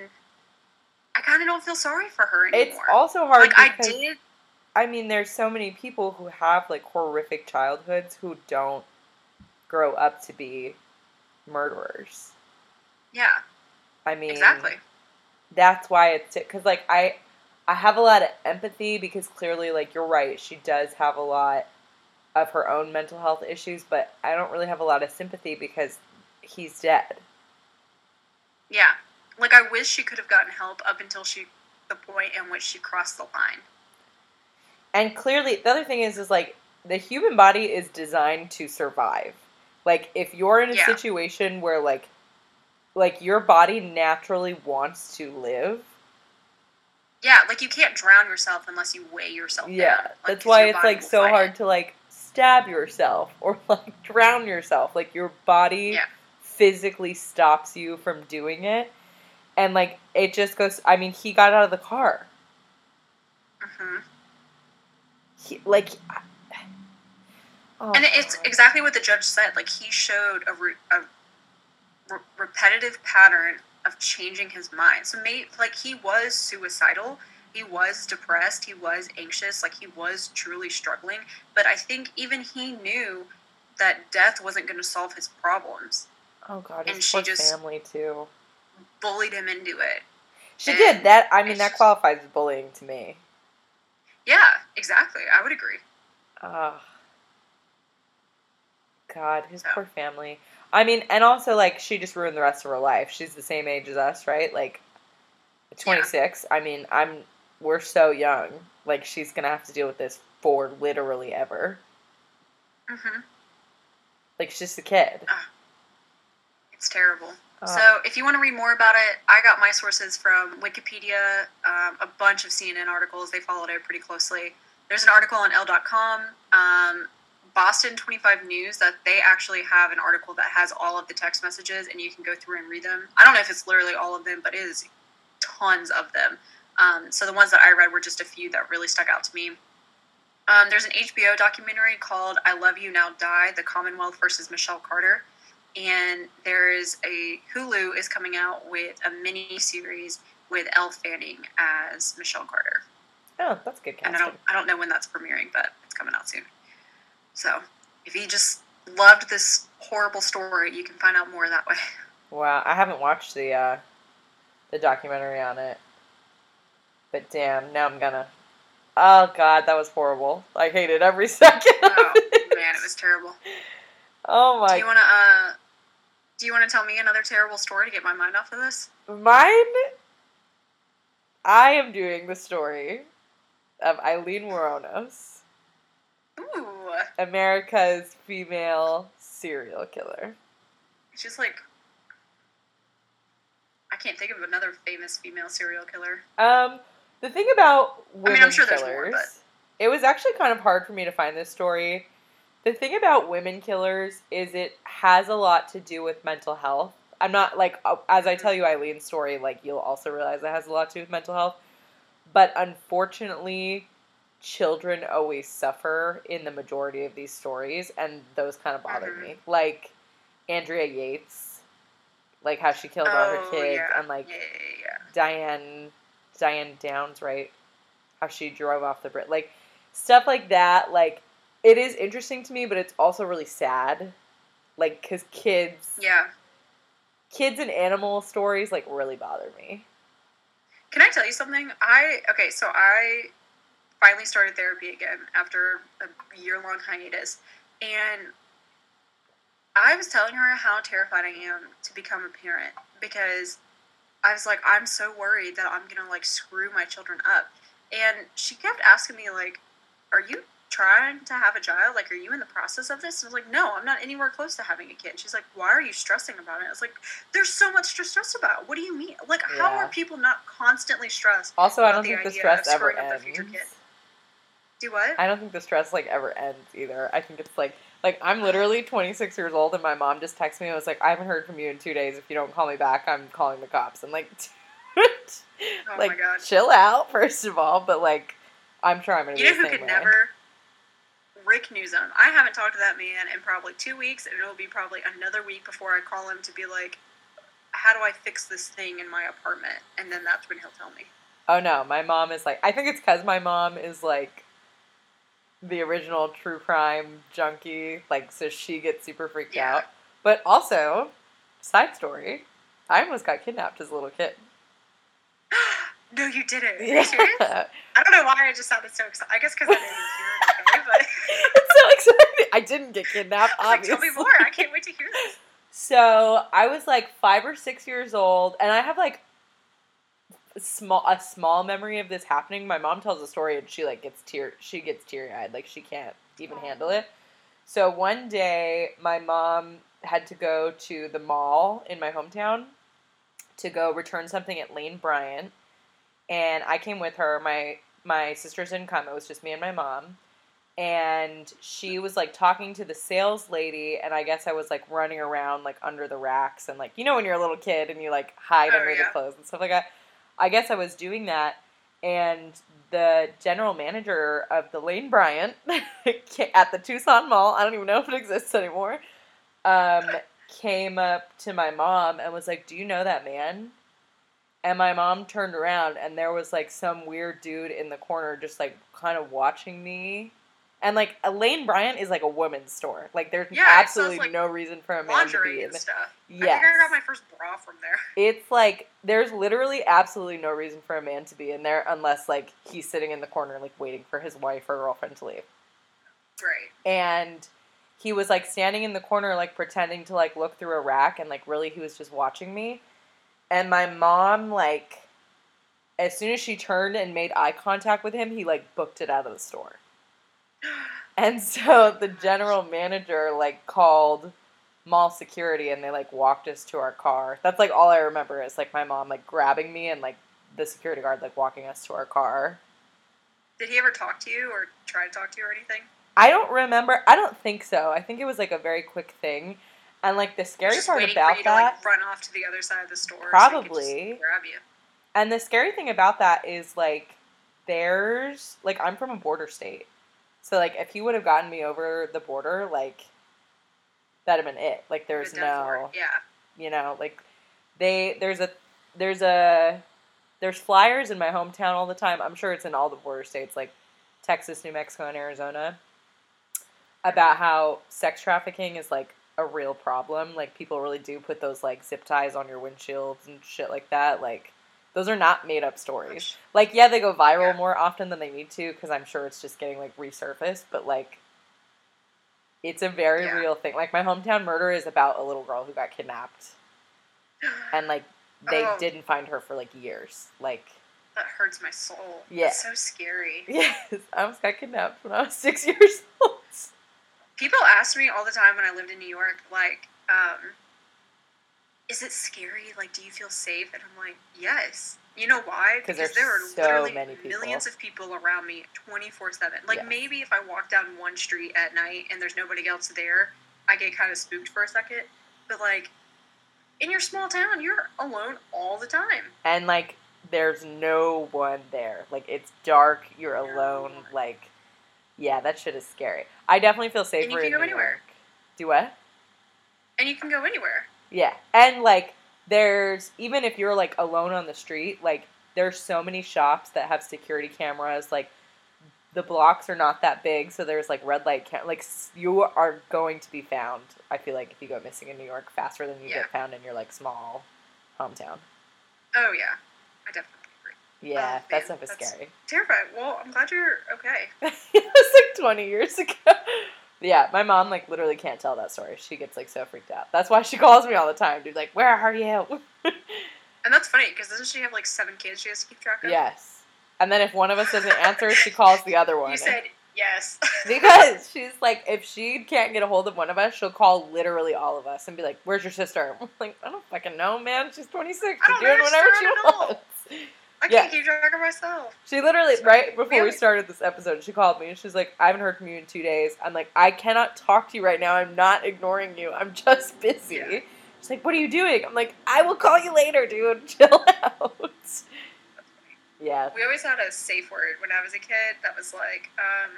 I kind of don't feel sorry for her anymore. It's also hard. like I did. I mean, there's so many people who have like horrific childhoods who don't grow up to be murderers. Yeah, I mean, exactly. That's why it's because like I, I have a lot of empathy because clearly, like you're right, she does have a lot of her own mental health issues, but I don't really have a lot of sympathy because he's dead. Yeah, like I wish she could have gotten help up until she the point in which she crossed the line. And clearly, the other thing is, is like the human body is designed to survive. Like if you're in a Yeah. situation where like, like your body naturally wants to live. Yeah, like you can't drown yourself unless you weigh yourself down. Yeah, like, that's why it's like so hard it. to like stab yourself or [laughs] like drown yourself. Like your body Yeah. physically stops you from doing it. And like it just goes I mean, he got out of the car. Mhm. He like Oh, And it's exactly what the judge said. Like he showed a, re- a re- repetitive pattern of changing his mind. So maybe like he was suicidal, he was depressed, he was anxious, like he was truly struggling. But I think even he knew that death wasn't going to solve his problems. Oh god, and his she just- family too. Bullied him into it. She and did that. I mean, that qualifies as bullying to me. Yeah, exactly. I would agree. Ah, God, his So. poor family. I mean, and also like she just ruined the rest of her life. She's the same age as us, right? Like, twenty six. I mean, I'm. We're so young. Like, she's gonna have to deal with this for literally ever. hmm Like, she's just a kid. It's terrible. Ah. So, if you want to read more about it, I got my sources from Wikipedia, um, a bunch of CNN articles. They followed it pretty closely. There's an article on Elle.com, um, Boston 25 News, that they actually have an article that has all of the text messages, and you can go through and read them. I don't know if it's literally all of them, but it is tons of them. Um, so, the ones that I read were just a few that really stuck out to me. Um, there's an HBO documentary called I Love You Now Die The Commonwealth versus Michelle Carter and there's a Hulu is coming out with a mini series with Elle Fanning as Michelle Carter, Oh, that's good and I don't I don't know when that's premiering, but it's coming out soon. So if you just loved this horrible story, you can find out more that way. [laughs] Wow, I haven't watched the uh, the documentary on it, but damn, now I'm gonna. Oh God, that was horrible. I hated every [laughs] second. Oh it. man, it was terrible. Oh my. Do you want to uh, do you want to tell me another terrible story to get my mind off of this? Mine, I am doing the story of Aileen Wuornos, Ooh, [laughs] America's female serial killer. it's just like I can't think of another famous female serial killer. Um, the thing about I mean, I'm sure there's more, but- it was actually kind of hard for me to find this story. The thing about women killers is it has a lot to do with mental health. I'm not like uh, as I tell you Aileen's story, like you'll also realize it has a lot to do with mental health. But unfortunately, children always suffer in the majority of these stories, and those kind of bothered Mhm. me. Like Andrea Yates, like how she killed all her Oh, kids, yeah. and like yeah, yeah, yeah. Diane Diane Downs, right? How she drove off the bridge, like stuff like that. Like it is interesting to me, but it's also really sad. Like because kids, Yeah. kids and animal stories like really bother me. Can I tell you something? I okay, so I finally started therapy again after a year long hiatus, and I was telling her how terrified I am to become a parent because I was like, I'm so worried that I'm gonna like screw my children up, and she kept asking me like, "Are you?" trying to have a child? Like are you in the process of this? I was like no i'm not anywhere close to having a kid. She's like why are you stressing about it? I was like there's so much to stress about. What do you mean? Like how are people not constantly stressed Also, I don't think the stress ever screwing up their ends. Do what I don't think the stress like ever ends either. I think it's like like I'm literally 26 years old and my mom just texted me and was like, I haven't heard from you in two days. If you don't call me back, I'm calling the cops. I'm like, [laughs] oh like my god chill out first of all, but like I'm sure I'm gonna you be know the who same could way. never rick newsom i haven't talked to that man in probably two weeks and it'll be probably another week before i call him to be like how do I fix this thing in my apartment? And then that's when he'll tell me. Oh no, my mom is like I think it's cuz my mom is like the original true crime junkie, like so she gets super freaked Yeah. out. But also, side story, I almost got kidnapped as a little kid. [gasps] no, you didn't. Are you serious? I don't know why I just sounded so excited. I guess because I didn't hear it okay, [laughs] it's so exciting. I didn't get kidnapped, I like, tell me more. I can't wait to hear this. [laughs] So I was like five or six years old, and I have like small a small memory of this happening. My mom tells a story, and she like gets tear she gets teary eyed, like she can't even handle it. So one day, my mom had to go to the mall in my hometown to go return something at Lane Bryant, and I came with her. My my sisters didn't come; it was just me and my mom. And she was like talking to the sales lady. And i guess i was like running around like under the racks. And like you know when you're a little kid and you like hide Oh, under the clothes and stuff like that i guess i was doing that and the general manager of the lane bryant [laughs] at the tucson mall i don't even know if it exists anymore um, came up to my mom and was like do you know that man? And my mom turned around and there was like some weird dude in the corner just like kind of watching me and like Elaine Bryant is like a woman's store. Like there's Yeah, absolutely like no reason for a man to be in stuff. I think I got my first bra from there. [laughs] It's like there's literally absolutely no reason for a man to be in there unless like he's sitting in the corner like waiting for his wife or girlfriend to leave. Right. And he was like standing in the corner like pretending to like look through a rack and like really he was just watching me. And my mom like as soon as she turned and made eye contact with him, he like booked it out of the store. And so the general manager like called mall security and they like walked us to our car. That's like all I remember is like my mom like grabbing me and like the security guard like walking us to our car. Did he ever talk to you or try to talk to you or anything? I don't remember. I don't think so. I think it was like a very quick thing. And like the scary Just part about that like run off to the other side of the store. so Probably. just grab you. And the scary thing about that is like there's like I'm from a border state. So like if he would have gotten me over the border, like that'd have been it. Like there's no. Yeah. you know, like they there's a there's a there's flyers in my hometown all the time. I'm sure it's in all the border states like Texas, New Mexico, and Arizona about how sex trafficking is like a real problem. Like people really do put those like zip ties on your windshields and shit like that. Like those are not made up stories. Like yeah, they go viral Yeah. more often than they need to because I'm sure it's just getting like resurfaced, but like it's a very Yeah. real thing. Like my hometown murder is about a little girl who got kidnapped [sighs] and like they Oh. didn't find her for like years. Like That hurts my soul. Yeah. It's so scary. [laughs] yes, I almost got kidnapped when I was [laughs] six years old. People ask me all the time when I lived in New York, like, um, is it scary? Like, do you feel safe? And I'm like, yes. You know why? Because there are so literally many millions of people around me 24 7. Like, Yes. maybe if I walk down one street at night and there's nobody else there, I get kind of spooked for a second. But, like, in your small town, you're alone all the time. And like there's no one there. Like it's dark, you're No alone, one. like yeah, that shit is scary. I definitely feel safer And you can in go anywhere. Do what? And you can go anywhere. Yeah. And like there's even if you're like alone on the street, like there's so many shops that have security cameras like the blocks are not that big, so there's like red light cam like you are going to be found. I feel like if you go missing in New York faster than you Yeah. get found in your like small hometown. Oh, yeah. I definitely agree. Yeah, Oh, that man, stuff is scary. Terrified. Well, I'm glad you're okay. [laughs] it was like 20 years ago. Yeah, my mom like literally can't tell that story. She gets like so freaked out. That's why she calls me all the time, dude. Like, where are you? [laughs] And that's funny because doesn't she have like seven kids she has to keep track of? yes. And then if one of us doesn't answer, she calls the other [laughs] one. You said yes. [laughs] because she's like, if she can't get a hold of one of us, she'll call literally all of us and be like, "Where's your sister?" I'm like, I don't fucking know, man. She's 26. I She's doing whatever she wants. I Yeah. can't keep track of myself. She literally, right before we started this episode, she called me and she's like, I haven't heard from you in two days. I'm like, I cannot talk to you right now. I'm not ignoring you. I'm just [laughs] busy. Yeah. She's like, What are you doing? I'm like, I will call you later, dude. [laughs] Chill out. Yeah. We always had a safe word when I was a kid that was like, um,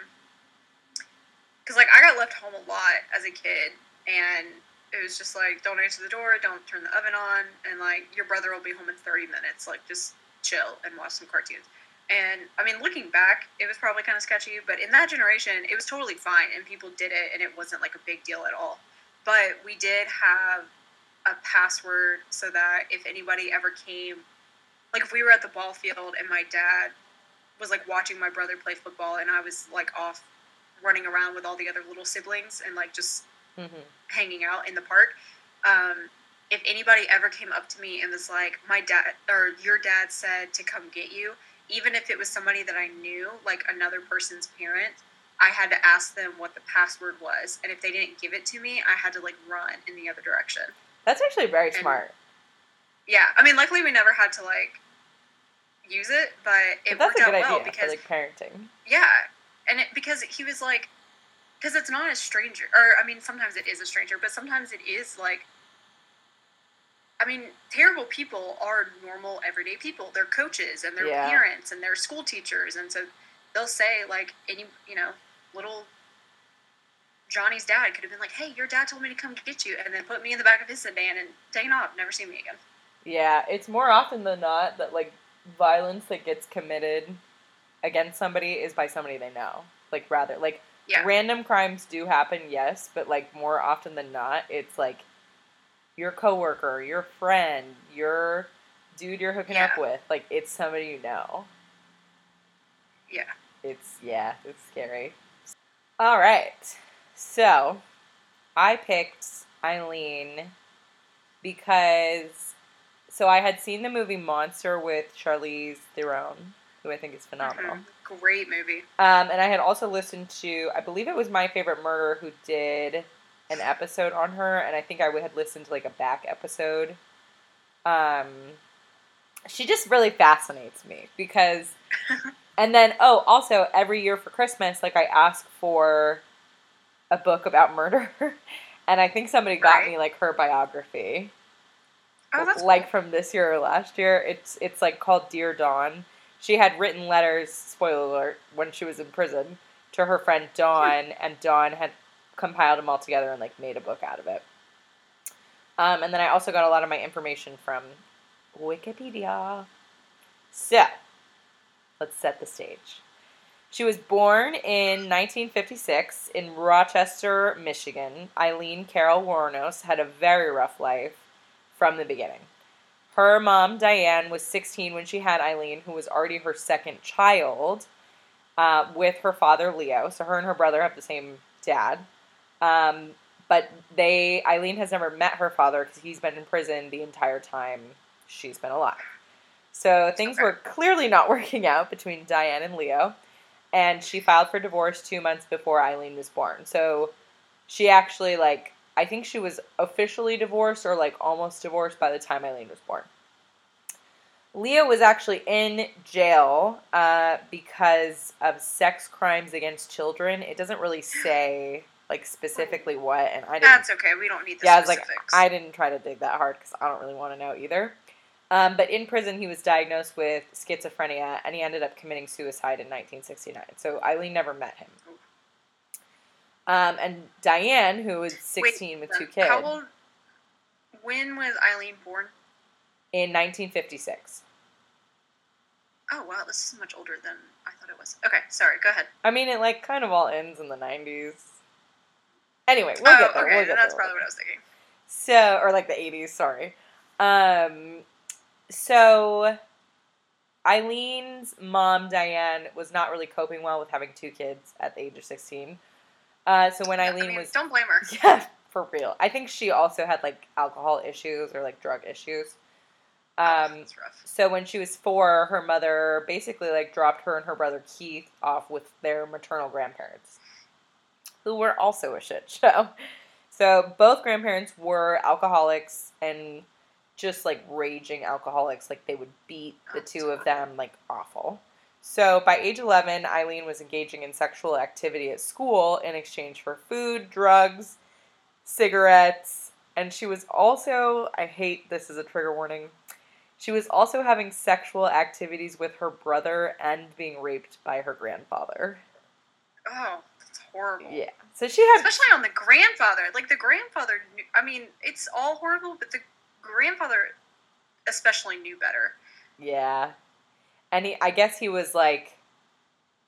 because like I got left home a lot as a kid, and It was just like, don't answer the door, don't turn the oven on, and like your brother will be home in 30 minutes. Like just chill and watch some cartoons. And I mean, looking back, it was probably kind of sketchy, but in that generation, it was totally fine, and people did it, and it wasn't like a big deal at all. But we did have a password so that if anybody ever came, like if we were at the ball field and my dad was like watching my brother play football, and I was like off running around with all the other little siblings and like just Mm-hmm. hanging out in the park. Um, if anybody ever came up to me and was like, "My dad or your dad said to come get you," even if it was somebody that I knew, like another person's parent, I had to ask them what the password was, and if they didn't give it to me, I had to like run in the other direction. That's actually very And- smart. Yeah, I mean, luckily we never had to like use it, but it But worked out well idea because for like parenting. yeah, and it because he was like, because it's not a stranger, or I mean, sometimes it is a stranger, but sometimes it is like, I mean, terrible people are normal everyday people. They're coaches and they're Yeah. parents and they're school teachers, and so they'll say like any you know little. Johnny's dad could have been like, "Hey, your dad told me to come get you," and then put me in the back of his sedan and taken off, never see me again. Yeah, it's more often than not that like violence that gets committed against somebody is by somebody they know. Like rather like Yeah. random crimes do happen, yes, but like more often than not, it's like your coworker, your friend, your dude you're hooking up with. Like it's somebody you know. Yeah. It's yeah, it's scary. All right. So, I picked Aileen because so I had seen the movie Monster with Charlize Theron, who I think is phenomenal. Mhm. Great movie. Um, and I had also listened to, I believe it was My Favorite Murder who did an episode on her, and I think I would had listened to like a back episode. Um, she just really fascinates me because, [laughs] and then oh, also every year for Christmas, like I ask for a book about murder, [laughs] and I think somebody got Right. me like her biography Oh, that's like from this year or last year. It's it's like called Dear Dawn. She had written letters, spoiler alert, when she was in prison to her friend Dawn, and Dawn had compiled them all together and like made a book out of it. Um, and then I also got a lot of my information from Wikipedia. So, let's set the stage. She was born in 1956 in Rochester, Michigan. Aileen Carol Wuornos had a very rough life from the beginning. Her mom, Diane, was 16 when she had Aileen, who was already her second child, uh, with her father, Leo. So her and her brother have the same dad. Um, but they, Aileen has never met her father because he's been in prison the entire time she's been alive. So things Okay. were clearly not [laughs] working out between Diane and Leo. And she filed for divorce two months before Aileen was born. So she actually, like, I think she was officially divorced or, like, almost divorced by the time Aileen was born. Leo was actually in jail uh, because of sex crimes against children. It doesn't really say, like, specifically what, and I didn't That's okay. We don't need the yeah, I was like. I didn't try to dig that hard because I don't really want to know either. Um, but in prison, he was diagnosed with schizophrenia, and he ended up committing suicide in 1969. So Aileen never met him. Um, and Diane, who was 16 with two kids, How old? When was Aileen born? in 1956. Oh wow, this is much older than I thought it was. Okay, sorry. Go ahead. I mean, it like kind of all ends in the 90s. Anyway, we'll oh, get there. okay. we'll get that's there. probably what I was thinking. So, or like the 80s, sorry. Um, so Aileen's mom, Diane, was not really coping well with having two kids at the age of 16. Uh, so when I Aileen mean, was, don't blame her. [laughs] yeah, for real. I think she also had like alcohol issues or like drug issues. Oh, Um, that's rough. so when she was four, her mother basically like dropped her and her brother Keith off with their maternal grandparents, who were also a shit show. [laughs] So both grandparents were alcoholics and just like raging alcoholics. Like they would beat the oh, two of them like awful. So by age 11, Aileen was engaging in sexual activity at school in exchange for food, drugs, cigarettes, and she was also, I hate this is a trigger warning, she was also having sexual activities with her brother and being raped by her grandfather. Oh, horrible. Yeah. So she had Especially on the grandfather. Like the grandfather knew, I mean, it's all horrible, but the grandfather especially knew better. Yeah. And he, I guess he was like,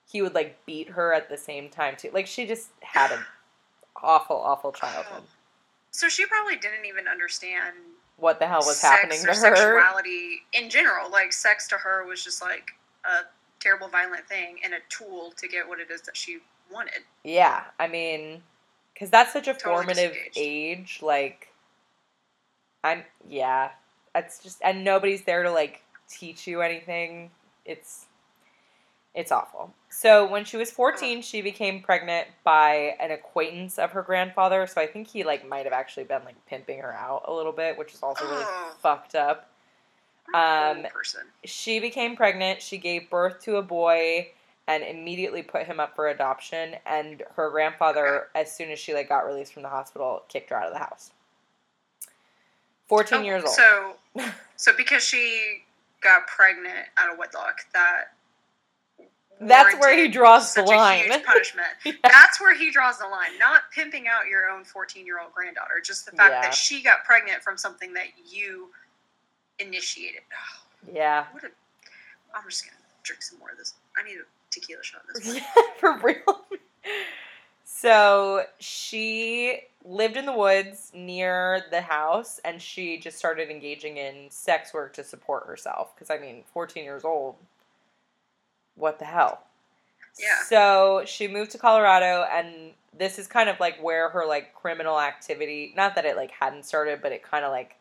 he would like beat her at the same time too. Like she just had an [sighs] awful, awful childhood. [sighs] So she probably didn't even understand What the hell was happening to her? sexuality in general. Like sex to her was just like a terrible, violent thing and a tool to get what it is that she wanted. Yeah, I mean, because that's such a Totally formative age. Like, I'm yeah, that's just and nobody's there to like teach you anything. It's it's awful. So when she was fourteen, she became pregnant by an acquaintance of her grandfather. So I think he like might have actually been like pimping her out a little bit, which is also really Oh. fucked up. Um, person. she became pregnant. She gave birth to a boy and immediately put him up for adoption. And her grandfather, as soon as she like got released from the hospital, kicked her out of the house. Fourteen Oh, years old. So, [laughs] so because she got pregnant out of wedlock, that That's where he draws the line. punishment. [laughs] Yeah. That's where he draws the line. Not pimping out your own fourteen-year-old granddaughter. Just the fact Yeah. that she got pregnant from something that you initiated. Oh, [sighs] yeah, what a! I'm just gonna drink some more of this. I need a tequila shot. This. [laughs] for real. So she lived in the woods near the house, and she just started engaging in sex work to support herself. Because I mean, fourteen years old. What the hell? Yeah. So she moved to Colorado, and this is kind of like where her like criminal activity. Not that it like hadn't started, but it kind of like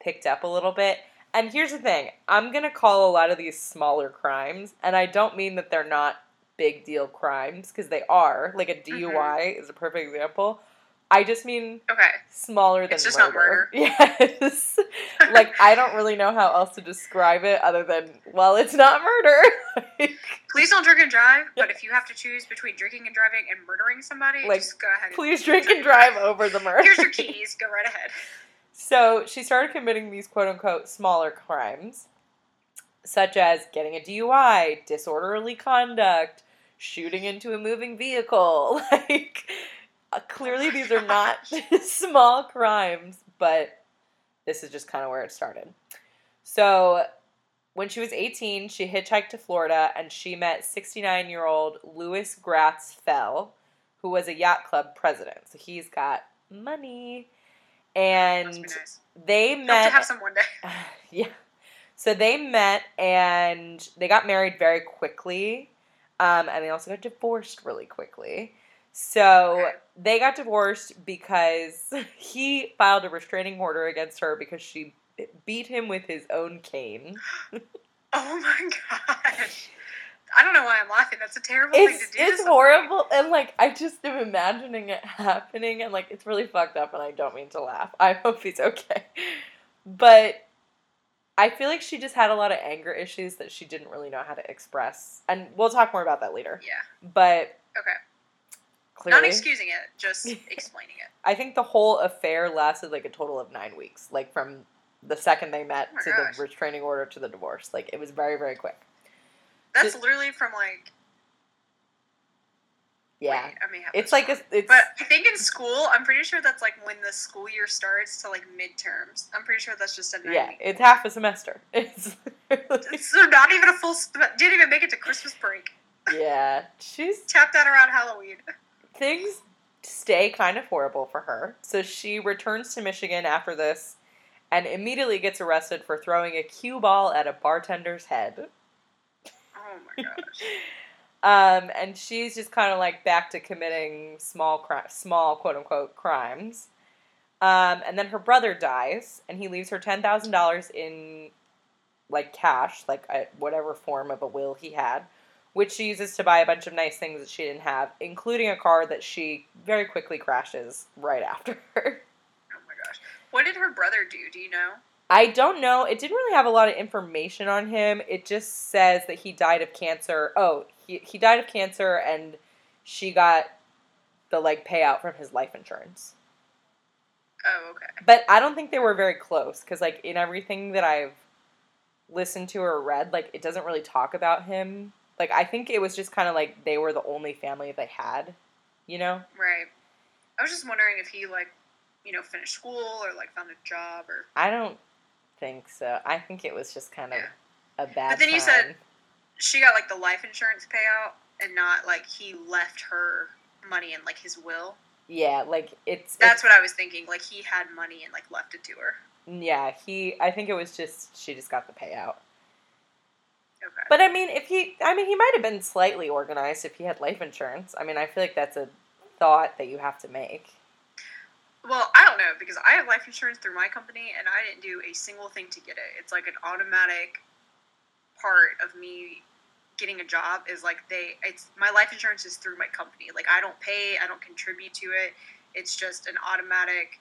picked up a little bit. And here's the thing I'm going to call a lot of these smaller crimes, and I don't mean that they're not big deal crimes, because they are. Like a mm-hmm. DUI is a perfect example. I just mean Okay. smaller than It's just not murder. [laughs] Yes. like, I don't really know how else to describe it other than, well, it's not murder. [laughs] Like, Please don't drink and drive. But if you have to choose between drinking and driving and murdering somebody, Like, just go ahead. and please drink and drive over the murder. Here's your keys. Go right ahead. So she started committing these quote unquote smaller crimes, such as getting a DUI, disorderly conduct, shooting into a moving vehicle. [laughs] Like, uh, clearly these are not [laughs] [laughs] small crimes, but this is just kind of where it started. So when she was 18, she hitchhiked to Florida and she met 69 year old Lewis Gratz Fell, who was a yacht club president. So he's got money. And nice. they Hope met to have some one day. [laughs] yeah. So they met and they got married very quickly. Um, and they also got divorced really quickly. So Okay. they got divorced because [laughs] he filed a restraining order against her because she beat him with his own cane. [gasps] Oh my [laughs] gosh. I don't know why I'm laughing. That's a terrible thing to do. it's somebody. horrible and like I just am imagining it happening and like it's really fucked up and I don't mean to laugh. I hope he's okay. But I feel like she just had a lot of anger issues that she didn't really know how to express. And we'll talk more about that later. Yeah. But Okay. clearly Not excusing it, just [laughs] explaining it. I think the whole affair lasted like a total of 9 weeks, like from the second they met Oh to gosh. the restraining order to the divorce. Like it was very very quick. That's Just- literally from like. Yeah. Wait, I mean, It's like a, it's But I think in school, I'm pretty sure that's like when the school year starts to like midterms. I'm pretty sure that's just a nine yeah, it's half a semester. [laughs] It's literally- So not even a full. Didn't even make it to Christmas break. yeah, she's [laughs] Tapped out around Halloween. things stay kind of horrible for her. So she returns to Michigan after this and immediately gets arrested for throwing a cue ball at a bartender's head. Oh my gosh. [laughs] Um, and she's just kind of like back to committing small, cri- small quote unquote crimes. Um, and then her brother dies, and he leaves her ten thousand dollars in like cash, like uh, whatever form of a will he had, which she uses to buy a bunch of nice things that she didn't have, including a car that she very quickly crashes right after. [laughs] Oh my gosh. What did her brother do? Do you know? I don't know. It didn't really have a lot of information on him. It just says that he died of cancer. Oh, he he died of cancer and she got the like payout from his life insurance. Oh, okay. But I don't think they were very close cuz like in everything that I've listened to or read, like it doesn't really talk about him. Like I think it was just kind of like they were the only family they had, you know? Right. I was just wondering if he like you know, finished school or like found a job or. I don't think so. I think it was just kind of Yeah. a bad. But then you said she got like the life insurance payout and not like he left her money in like his will. yeah, like it's That's what I was thinking. Like he had money and like left it to her. Mm, yeah, he. I think it was just she just got the payout. Okay. But I mean, if he, I mean, he might have been slightly organized if he had life insurance. I mean, I feel like that's a thought that you have to make. Well, I don't know because I have life insurance through my company and I didn't do a single thing to get it. It's like an automatic part of me getting a job is like they it's my life insurance is through my company. Like I don't pay, I don't contribute to it. It's just an automatic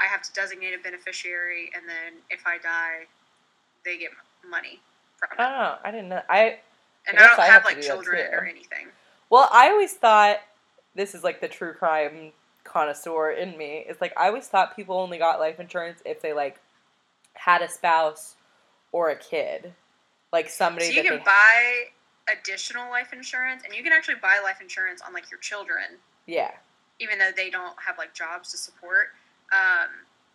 I have to designate a beneficiary and then if I die, they get money from it. Oh, I didn't know. I and I I, don't I have have like do children or anything. well, I always thought this is like the true crime connoisseur in me. It's like I always thought people only got life insurance if they like had a spouse or a kid, like somebody So you can they. buy additional life insurance and you can actually buy life insurance on like your children. yeah. even though they don't have like jobs to support. Um,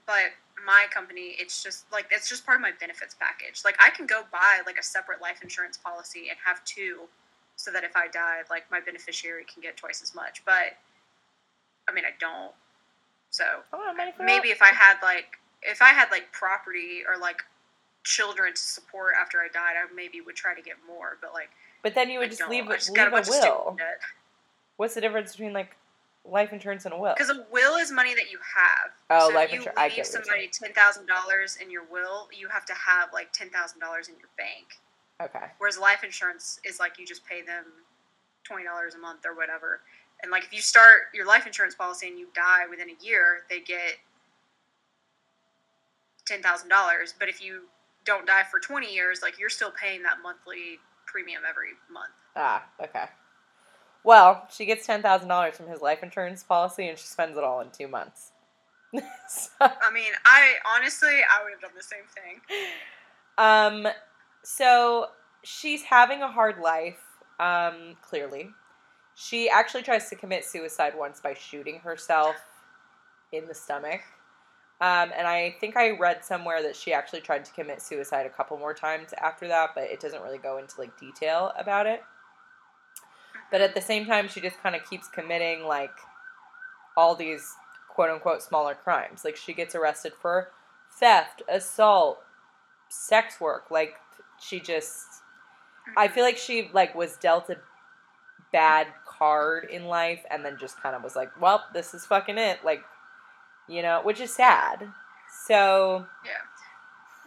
but my company, it's just like it's just part of my benefits package. Like I can go buy like a separate life insurance policy and have two, so that if I die, like my beneficiary can get twice as much. But I mean, I don't. So maybe if I had like if I had like property or like children to support after I died, I maybe would try to get more. But like But then you I would just don't. leave, I just leave a a bunch of student will. What's the difference between like life insurance and a will? Because a will is money that you have. Oh, so life if you I leave get somebody ten thousand dollars in your will, you have to have like ten thousand dollars in your bank. Okay. Whereas life insurance is like you just pay them twenty dollars a month or whatever. And like if you start your life insurance policy and you die within a year, they get ten thousand dollars. But if you don't die for twenty years, like you're still paying that monthly premium every month. Ah, okay. Well, she gets ten thousand dollars from his life insurance policy, and she spends it all in two months. [laughs] so, I mean, I honestly I would have done the same thing. um, so she's having a hard life. Um, clearly, she actually tries to commit suicide once by shooting herself in the stomach. Um, and I think I read somewhere that she actually tried to commit suicide a couple more times after that, but it doesn't really go into like detail about it. But at the same time, she just kind of keeps committing like all these quote unquote smaller crimes. Like she gets arrested for theft, assault, sex work. Like she just I feel like she like was dealt a bad card in life and then just kind of was like, "Well, this is fucking it." Like, you know, which is sad. So, Yeah.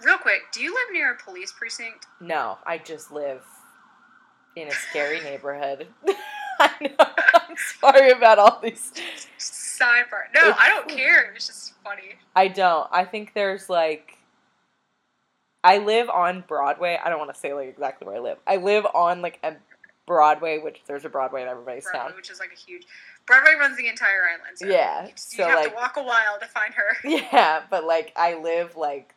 Real quick, do you live near a police precinct? no, I just live in a scary [laughs] neighborhood. [laughs] I know. I'm sorry about all these. Sidebar. No, I don't care. It's just funny. I don't. I think there's like I live on Broadway. I don't want to say like exactly where I live. I live on like a Broadway, which there's a Broadway in everybody's Broadway, town. which is like a huge. Broadway runs the entire island. So Yeah, You, so, you have like- to walk a while to find her. [laughs] Yeah, but like I live like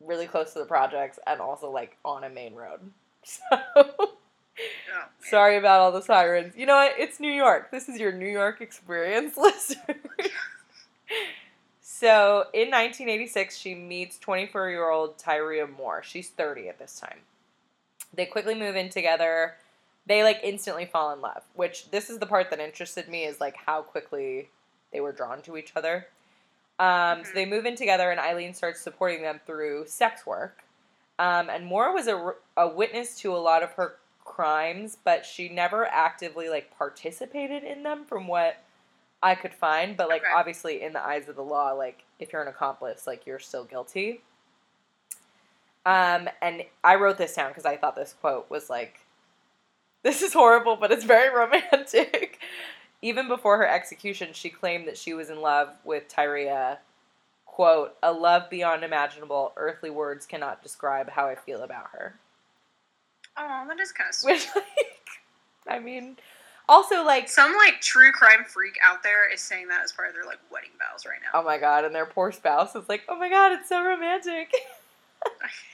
really close to the projects and also like on a main road. [laughs] So Oh, sorry about all the sirens. You know what? It's New York. This is your New York experience, [laughs] listener. so in 1986, she meets 24 year old Tyria Moore. She's 30 at this time. They quickly move in together. They like instantly fall in love, which this is the part that interested me is like how quickly they were drawn to each other. Um, So Mhm. they move in together, and Aileen starts supporting them through sex work. Um, and Moore was a, a witness to a lot of her crimes, but she never actively like participated in them, from what I could find. But like Okay. obviously, in the eyes of the law, like if you're an accomplice, like you're still guilty. Um, and I wrote this down because I thought this quote was like, "This is horrible, but it's very [laughs] romantic." Even before her execution, she claimed that she was in love with Tyria. Quote, a love beyond imaginable, earthly words cannot describe how I feel about her. Oh, that is kind of [laughs] sweet. Which, like, I mean, also, like, Some like true crime freak out there is saying that as part of their like wedding vows right now. oh my god, and their poor spouse is like, oh my god, it's so romantic. [laughs]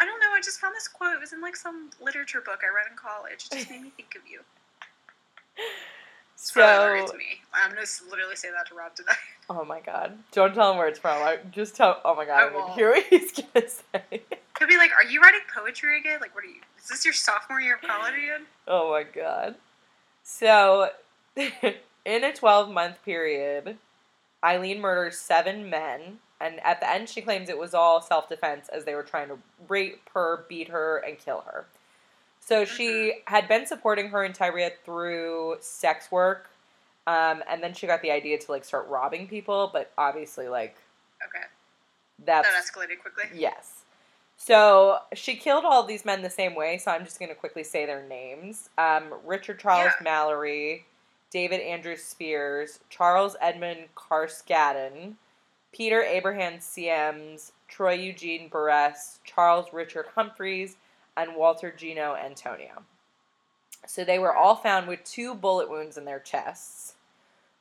I don't know. I just found this quote. It was in like some literature book I read in college. It just made me think of you. It's So, to me. I'm gonna literally say that to Rob tonight. [laughs] oh my god, don't tell him where it's from. I just tell. Oh my god, I won't. hear what he's gonna say. [laughs] He'll be like, "Are you writing poetry again? Like, what are you? Is this your sophomore year of college again?" Oh my god. So, [laughs] in a 12 month period, Aileen murders seven men, and at the end, she claims it was all self defense as they were trying to rape her, beat her, and kill her. So, she had been supporting her and Tyria through sex work, um, and then she got the idea to like start robbing people, but obviously, like, Okay, that's. that escalated quickly. Yes. So she killed all these men the same way, so I'm just going to quickly say their names. Um, Richard Charles Yeah. Mallory, David Andrew Spears, Charles Edmund Carskaddon, Peter Abraham Siems, Troy Eugene Burress, Charles Richard Humphreys, and Walter Jeno Antonio. So they were all found with two bullet wounds in their chests,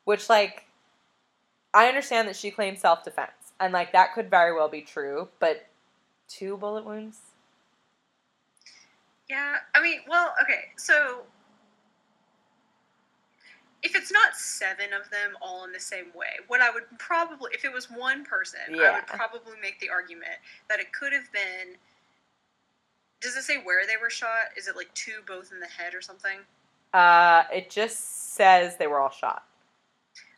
which, like, I understand that she claimed self defense, and, like, that could very well be true, but two bullet wounds? Yeah, I mean, well, okay, so if it's not seven of them all in the same way, what I would probably, if it was one person, I would probably make the argument that it could have been. Does it say where they were shot? Is it like two both in the head or something? Uh, it just says they were all shot.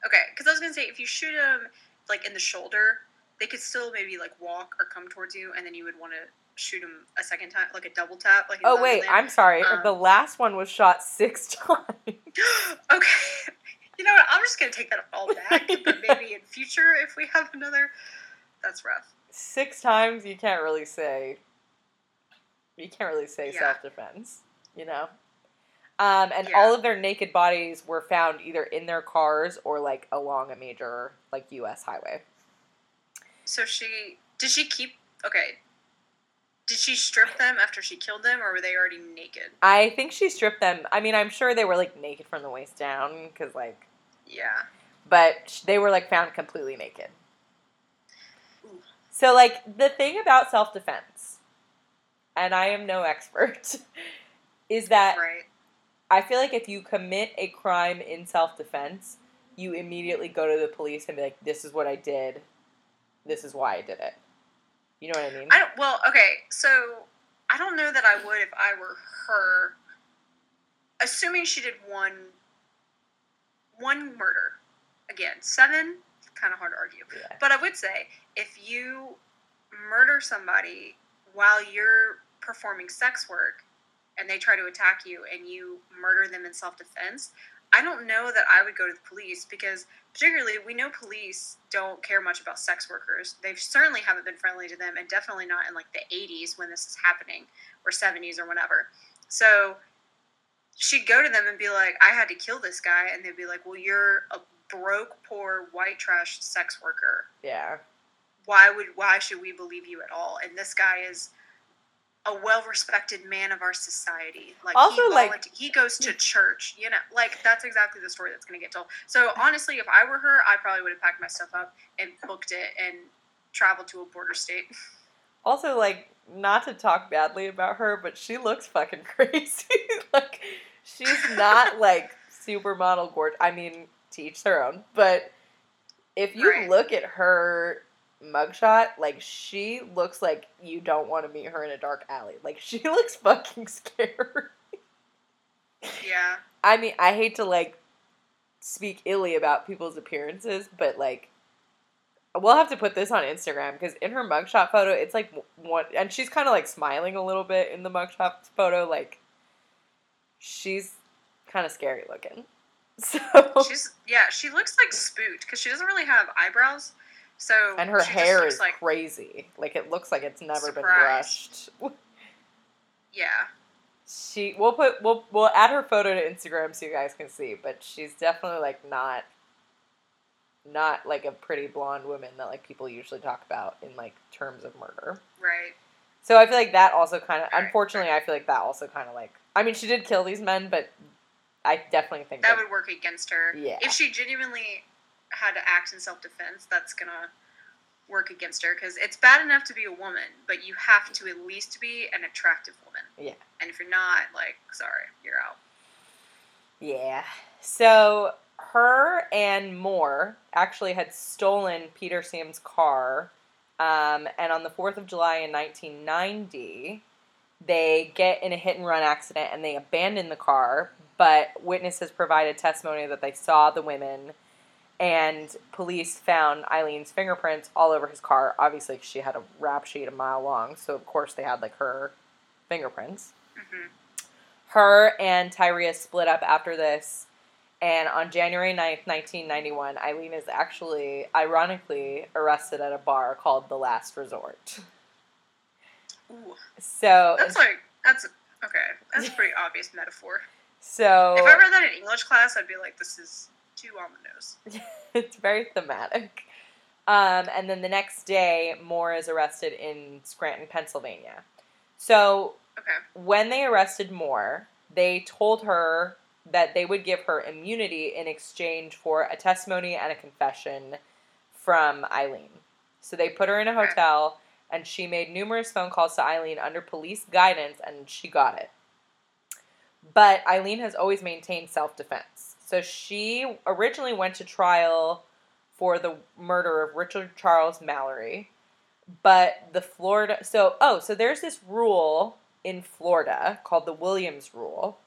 Okay, because I was gonna say if you shoot them like in the shoulder, they could still maybe like walk or come towards you, and then you would want to shoot him a second time, like a double tap. Like Oh wait. I'm sorry. Um, the last one was shot six [laughs] times. [gasps] okay. You know what? I'm just gonna take that all back. but [laughs] maybe in future, if we have another, that's rough. six times you can't really say. You can't really say Yeah. self defense, you know. Um, and Yeah. all of their naked bodies were found either in their cars or like along a major like U.S. highway. So she did she keep? Okay. Did she strip them after she killed them, or were they already naked? I think she stripped them. I mean, I'm sure they were like naked from the waist down because like, Yeah. but they were like found completely naked. Ooh. So like the thing about self defense, and I am no expert, [laughs] is that Right. I feel like if you commit a crime in self defense, you immediately go to the police and be like, "This is what I did. This is why I did it." You know what I mean? I don't. Well, okay. So I don't know that I would if I were her. Assuming she did one. One murder. Again, seven. Kind of hard to argue. Yeah. But I would say if you murder somebody while you're performing sex work and they try to attack you and you murder them in self defense, I don't know that I would go to the police because, particularly, we know police don't care much about sex workers. They certainly haven't been friendly to them, and definitely not in like the 80s when this is happening or 70s or whatever. So she'd go to them and be like, I had to kill this guy. And they'd be like, Well, you're a broke, poor, white trash sex worker yeah. why would why should we believe you at all and this guy is a well-respected man of our society like Also, he, like- he goes to church you know like that's exactly the story that's going to get told so honestly if i were her i probably would have packed my stuff up and booked it and traveled to a border state [laughs] Also, like, not to talk badly about her, but she looks fucking [laughs] crazy. like, she's not [laughs] like supermodel gorgeous. I mean, to each their own. But if you Right. look at her mugshot, like, she looks like you don't want to meet her in a dark alley. Like, [laughs] she looks fucking scary. yeah I mean, I hate to like speak illy about people's appearances, but like we'll have to put this on Instagram because in her mugshot photo, it's like one, and she's kind of like smiling a little bit in the mugshot photo. Like she's kind of scary looking. [laughs] So she's yeah she looks like spooked because she doesn't really have eyebrows so and her hair is like crazy. Like it looks like it's never been brushed. yeah She we'll put we'll we'll add her photo to Instagram so you guys can see, but she's definitely like not not like a pretty blonde woman that like people usually talk about in like terms of murder. right So I feel like that also kind of Right, unfortunately I feel like that also kind of like I mean she did kill these men, but I definitely think that that, would work against her. Yeah. If she genuinely had to act in self defense, that's gonna work against her because it's bad enough to be a woman, but you have to at least be an attractive woman. Yeah. And if you're not, like, sorry, you're out. yeah. So her and Moore actually had stolen Peter Sam's car, um, and on the Fourth of July in 1990, they get in a hit and run accident and they abandon the car. But witnesses provided testimony that they saw the women, and police found Aileen's fingerprints all over his car. Obviously, she had a rap sheet a mile long, so of course they had like her fingerprints. hmm Her and Tyria split up after this, and on January 9th, 1991, Aileen is actually, ironically, arrested at a bar called The Last Resort. Ooh, So, that's like that's okay. That's a pretty obvious metaphor. [laughs] so If I read that in English class, I'd be like, "This is too on the nose." [laughs] it's very thematic. Um, and then the next day, Moore is arrested in Scranton, Pennsylvania. So Okay. when they arrested Moore, they told her that they would give her immunity in exchange for a testimony and a confession from Aileen. So they put her in a Okay. hotel, and she made numerous phone calls to Aileen under police guidance, and she got it. But Aileen has always maintained self defense. So she originally went to trial for the murder of Richard Charles Mallory. But the Florida, so, oh, so there's this rule in Florida called the Williams Rule,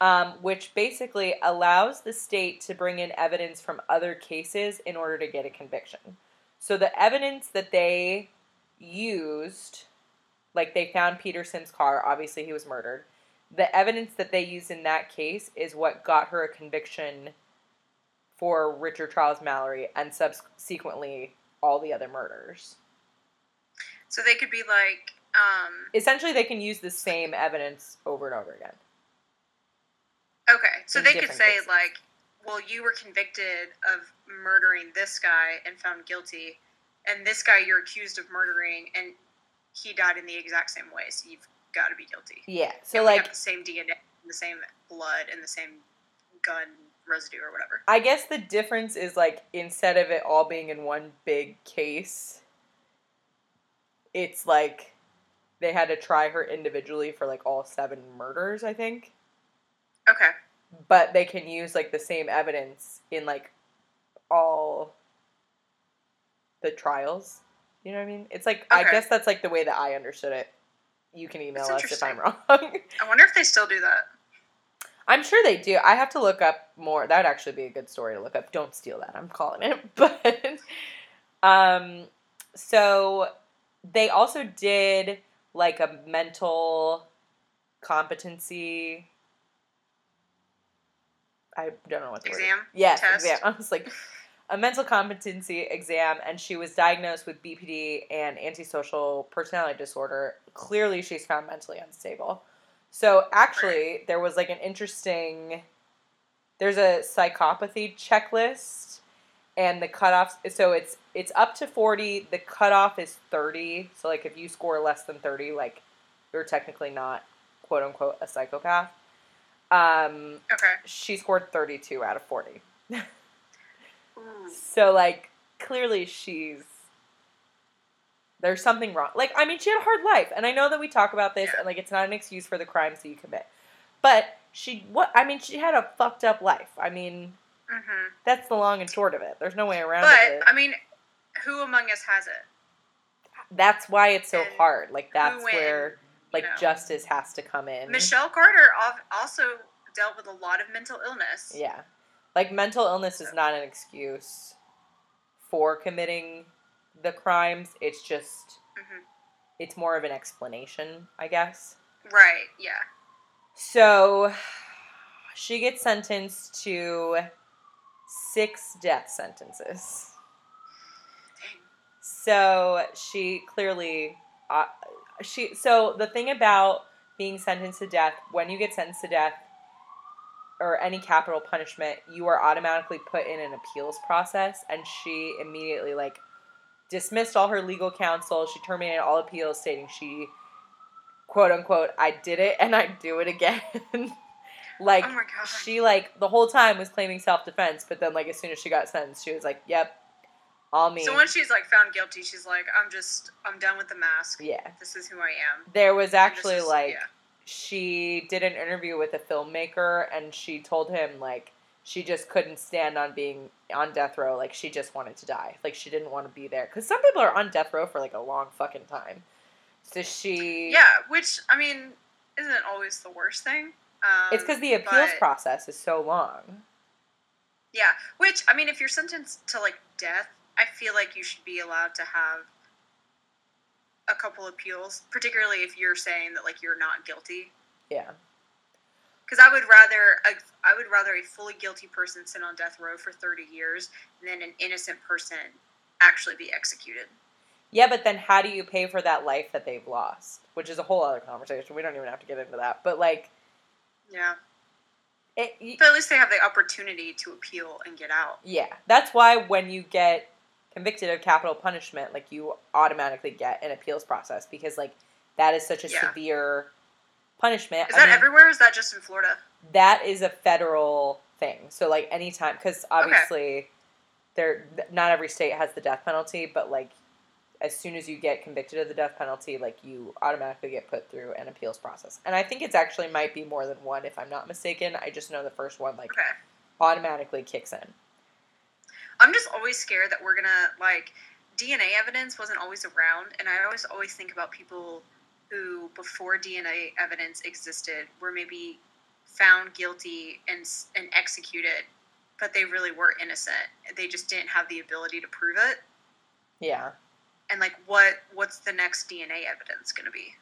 um, which basically allows the state to bring in evidence from other cases in order to get a conviction. So the evidence that they used, like they found Peter Sim's car, obviously he was murdered. The evidence that they used in that case is what got her a conviction for Richard Charles Mallory and subsequently all the other murders. So they could be like, um, Essentially, they can use the same evidence over and over again. okay, so they could say cases. like, "Well, you were convicted of murdering this guy and found guilty, and this guy you're accused of murdering, and he died in the exact same way, so you've got to be guilty." Yeah. So, And like, the same DNA, the same blood, and the same gun residue or whatever. I guess the difference is like instead of it all being in one big case, it's like they had to try her individually for like all seven murders, I think. Okay. But they can use like the same evidence in like all the trials. You know what I mean? It's like I guess that's like the way that I understood it. You can email That's us if I'm wrong. [laughs] I wonder if they still do that. I'm sure they do. I have to look up more. That would actually be a good story to look up. Don't steal that. I'm calling it. [laughs] But um so they also did like a mental competency I don't know what the word. Exam? Yes, Test? exam. [laughs] I was like a mental competency exam and she was diagnosed with BPD and antisocial personality disorder. Clearly she's found mentally unstable. So actually, there was like an interesting. There's a psychopathy checklist, and the cutoff. So it's it's up to forty. The cutoff is thirty. So like if you score less than thirty, like you're technically not quote unquote a psychopath. Um, Okay. she scored thirty two out of forty. [laughs] So like clearly she's there's something wrong. Like I mean she had a hard life and I know that we talk about this and like it's not an excuse for the crimes that you commit. But she what I mean she had a fucked up life. I mean hmm that's the long and short of it. There's no way around But it. I mean, who among us has it? That's why it's so and hard. Like that's when, where like know. justice has to come in. Michelle Carter also dealt with a lot of mental illness. Yeah. Like mental illness is not an excuse for committing the crimes. It's just hmm it's more of an explanation, I guess. Right. Yeah. So she gets sentenced to six death sentences. So she clearly, uh, she. So the thing about being sentenced to death, when you get sentenced to death or any capital punishment, you are automatically put in an appeals process, and she immediately like dismissed all her legal counsel. She terminated all appeals, stating she, quote unquote, I did it and I do it again. [laughs] like oh she like the whole time was claiming self defense, but then like as soon as she got sentenced, she was like, "Yep, all me." so when she's like found guilty, she's like, "I'm just, I'm done with the mask. yeah, This is who I am." there was actually is- like yeah. She did an interview with a filmmaker, and she told him like she just couldn't stand on being on death row. Like she just wanted to die. Like she didn't want to be there. Because some people are on death row for like a long fucking time. So she. Yeah, which I mean isn't always the worst thing. Um, It's because the appeals but- process is so long. Yeah, which I mean, if you're sentenced to like death, I feel like you should be allowed to have a couple appeals, particularly if you're saying that like you're not guilty. Yeah. Because I would rather a, I would rather a fully guilty person sit on death row for 30 years than an innocent person actually be executed. Yeah, but then how do you pay for that life that they've lost? Which is a whole other conversation. We don't even have to get into that. But like, Yeah, it, y- but at least they have the opportunity to appeal and get out. yeah, that's why when you get convicted of capital punishment, like you automatically get an appeals process because like that is such a Yeah. severe punishment. Is I that mean, everywhere? Or is that just in Florida? that is a federal thing. So like anytime, because obviously, there not every state has the death penalty, but like as soon as you get convicted of the death penalty, like you automatically get put through an appeals process. And I think it's actually might be more than one, if I'm not mistaken. I just know the first one like Okay. automatically kicks in. I'm just always scared that we're gonna like DNA evidence wasn't always around, and I always always think about people who before DNA evidence existed were maybe found guilty and and executed, but they really were innocent. They just didn't have the ability to prove it. Yeah. And like, what what's the next DNA evidence gonna be?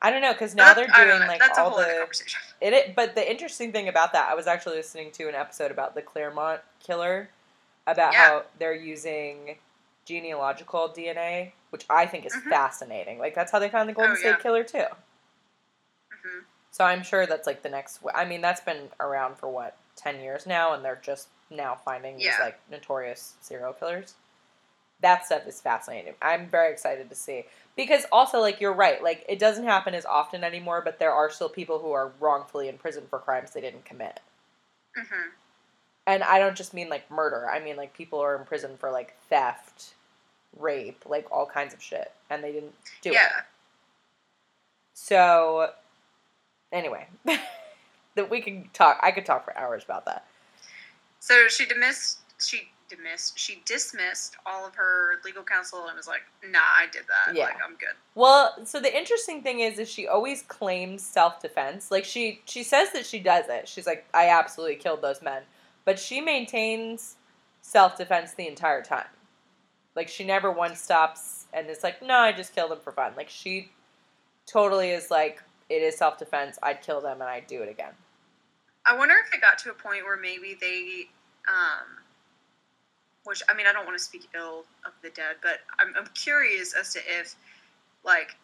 I don't know because now That- they're doing like that's all the conversation. It, it, but the interesting thing about that, I was actually listening to an episode about the Claremont killer, about Yeah. how they're using genealogical DNA, which I think is Mhm. fascinating. Like that's how they found the Golden Oh, State yeah. Killer too. hmm So I'm sure that's like the next. I mean, that's been around for what ten years now, and they're just now finding these like notorious serial killers. That stuff is fascinating. I'm very excited to see because also like you're right, like it doesn't happen as often anymore, but there are still people who are wrongfully in prison for crimes they didn't commit. hmm And I don't just mean like murder. I mean like people are in prison for like theft, rape, like all kinds of shit, and they didn't do it. So, anyway, [laughs] that we can talk. I could talk for hours about that. So she dismissed. She dismissed. She dismissed all of her legal counsel and was like, "Nah, I did that. Yeah. Like, I'm good." Well, so the interesting thing is, is she always claims self defense. Like she she says that she does it. She's like, I absolutely killed those men, but she maintains self defense the entire time. Like she never once stops and it's like, no, I just killed them for fun. Like she totally is like, it is self defense. I'd kill them and I'd do it again. I wonder if it got to a point where maybe they, um, which I mean, I don't want to speak ill of the dead, but I'm, I'm curious as to if, like,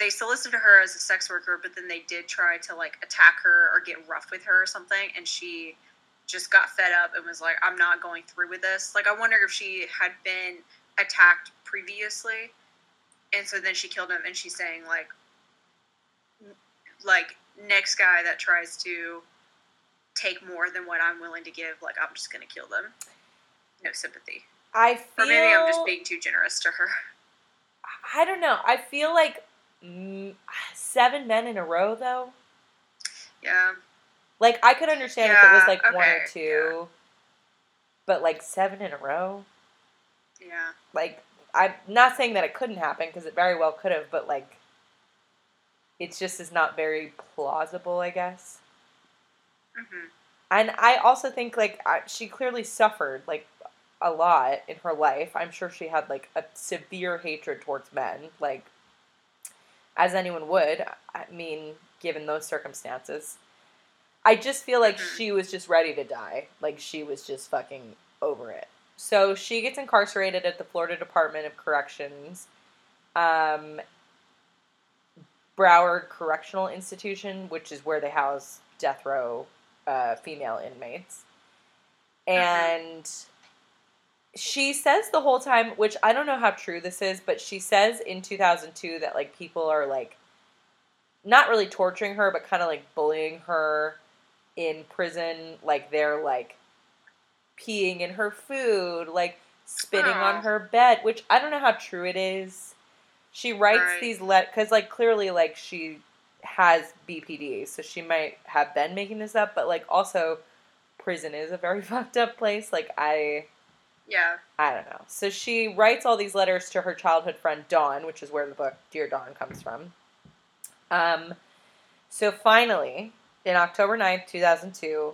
they solicited her as a sex worker, but then they did try to like attack her or get rough with her or something, and she just got fed up and was like, "I'm not going through with this." Like, I wonder if she had been attacked previously, and so then she killed him, and she's saying like, like next guy that tries to take more than what I'm willing to give, like I'm just gonna kill them. No sympathy. I feel Or maybe I'm just being too generous to her. I don't know. I feel like mm, seven men in a row, though. Yeah. Like I could understand if it was Yeah, like one or okay, two, but like seven in a row. Yeah. Like I'm not saying that it couldn't happen because it very well could have, but like it's just is not very plausible, I guess. hmm And I also think like I, she clearly suffered like a lot in her life. I'm sure she had like a severe hatred towards men, like as anyone would. I mean, given those circumstances. I just feel like Mhm. she was just ready to die. Like she was just fucking over it. So she gets incarcerated at the Florida Department of Corrections. Um, Broward Correctional Institution, which is where they house death row uh, female inmates. And she says the whole time, which I don't know how true this is, but she says in 2002 that like people are like not really torturing her, but kind of like bullying her in prison. Like they're like peeing in her food, like spitting Aw. on her bed, which I don't know how true it is. She writes Right. these let because like clearly like she has BPD, so she might have been making this up, but like also prison is a very [laughs] fucked up place. Like I Yeah. I don't know. So she writes all these letters to her childhood friend Dawn, which is where the book Dear Dawn comes from. Um, so finally, in October 9th, 2002,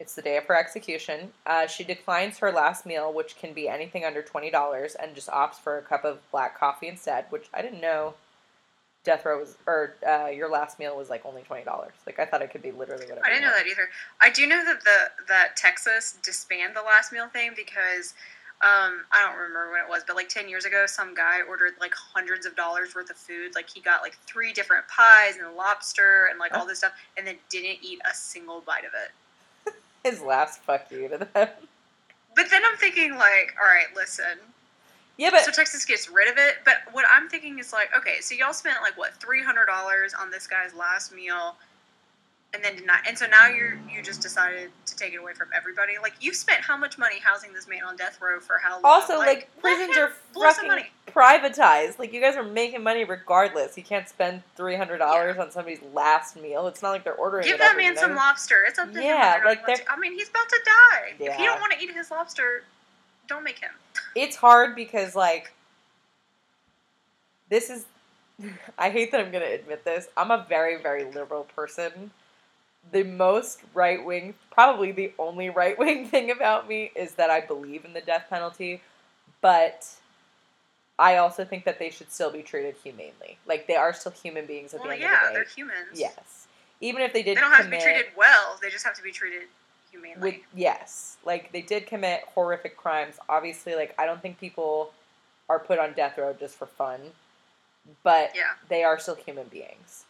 it's the day of her execution, uh, she declines her last meal, which can be anything under $20, and just opts for a cup of black coffee instead, which I didn't know death row was, or uh, your last meal was like only $20. Like, I thought it could be literally whatever. I didn't know that either. I do know that the that Texas disbanded the last meal thing because um, I don't remember when it was, but like ten years ago, some guy ordered like hundreds of dollars worth of food. Like he got like three different pies and lobster and like all this stuff, and then didn't eat a single bite of it. [laughs] His last fuck you to them. But then I'm thinking like, all right, listen. Yeah, but so Texas gets rid of it, but what I'm thinking is like, okay, so y'all spent like what three hundred dollars on this guy's last meal, and then did not, and so now you're you just decided to take it away from everybody. Like you've spent how much money housing this man on death row for how long? also, like, let prisons are fucking money. privatized. Like, you guys are making money regardless. You can't spend $300 on somebody's last meal. It's not like they're ordering Give that man some lobster. It's up to him. Yeah, or not like he wants they're- to- I mean, he's about to die. If Yeah. you don't want to eat his lobster, don't make him. it's hard because like this is [laughs] I hate that I'm going to admit this. I'm a very very liberal person. The most right wing, probably the only [laughs] right wing thing about me is that I believe in the death penalty, but I also think that they should still be treated humanely. Like they are still human beings at Well, the end yeah, of the day. Yeah, they're humans. Yes. Even if they did They don't have to be treated well. They just have to be treated humanely. with yes like they did commit horrific crimes obviously like i don't think people are put on death row just for fun but yeah. they are still human beings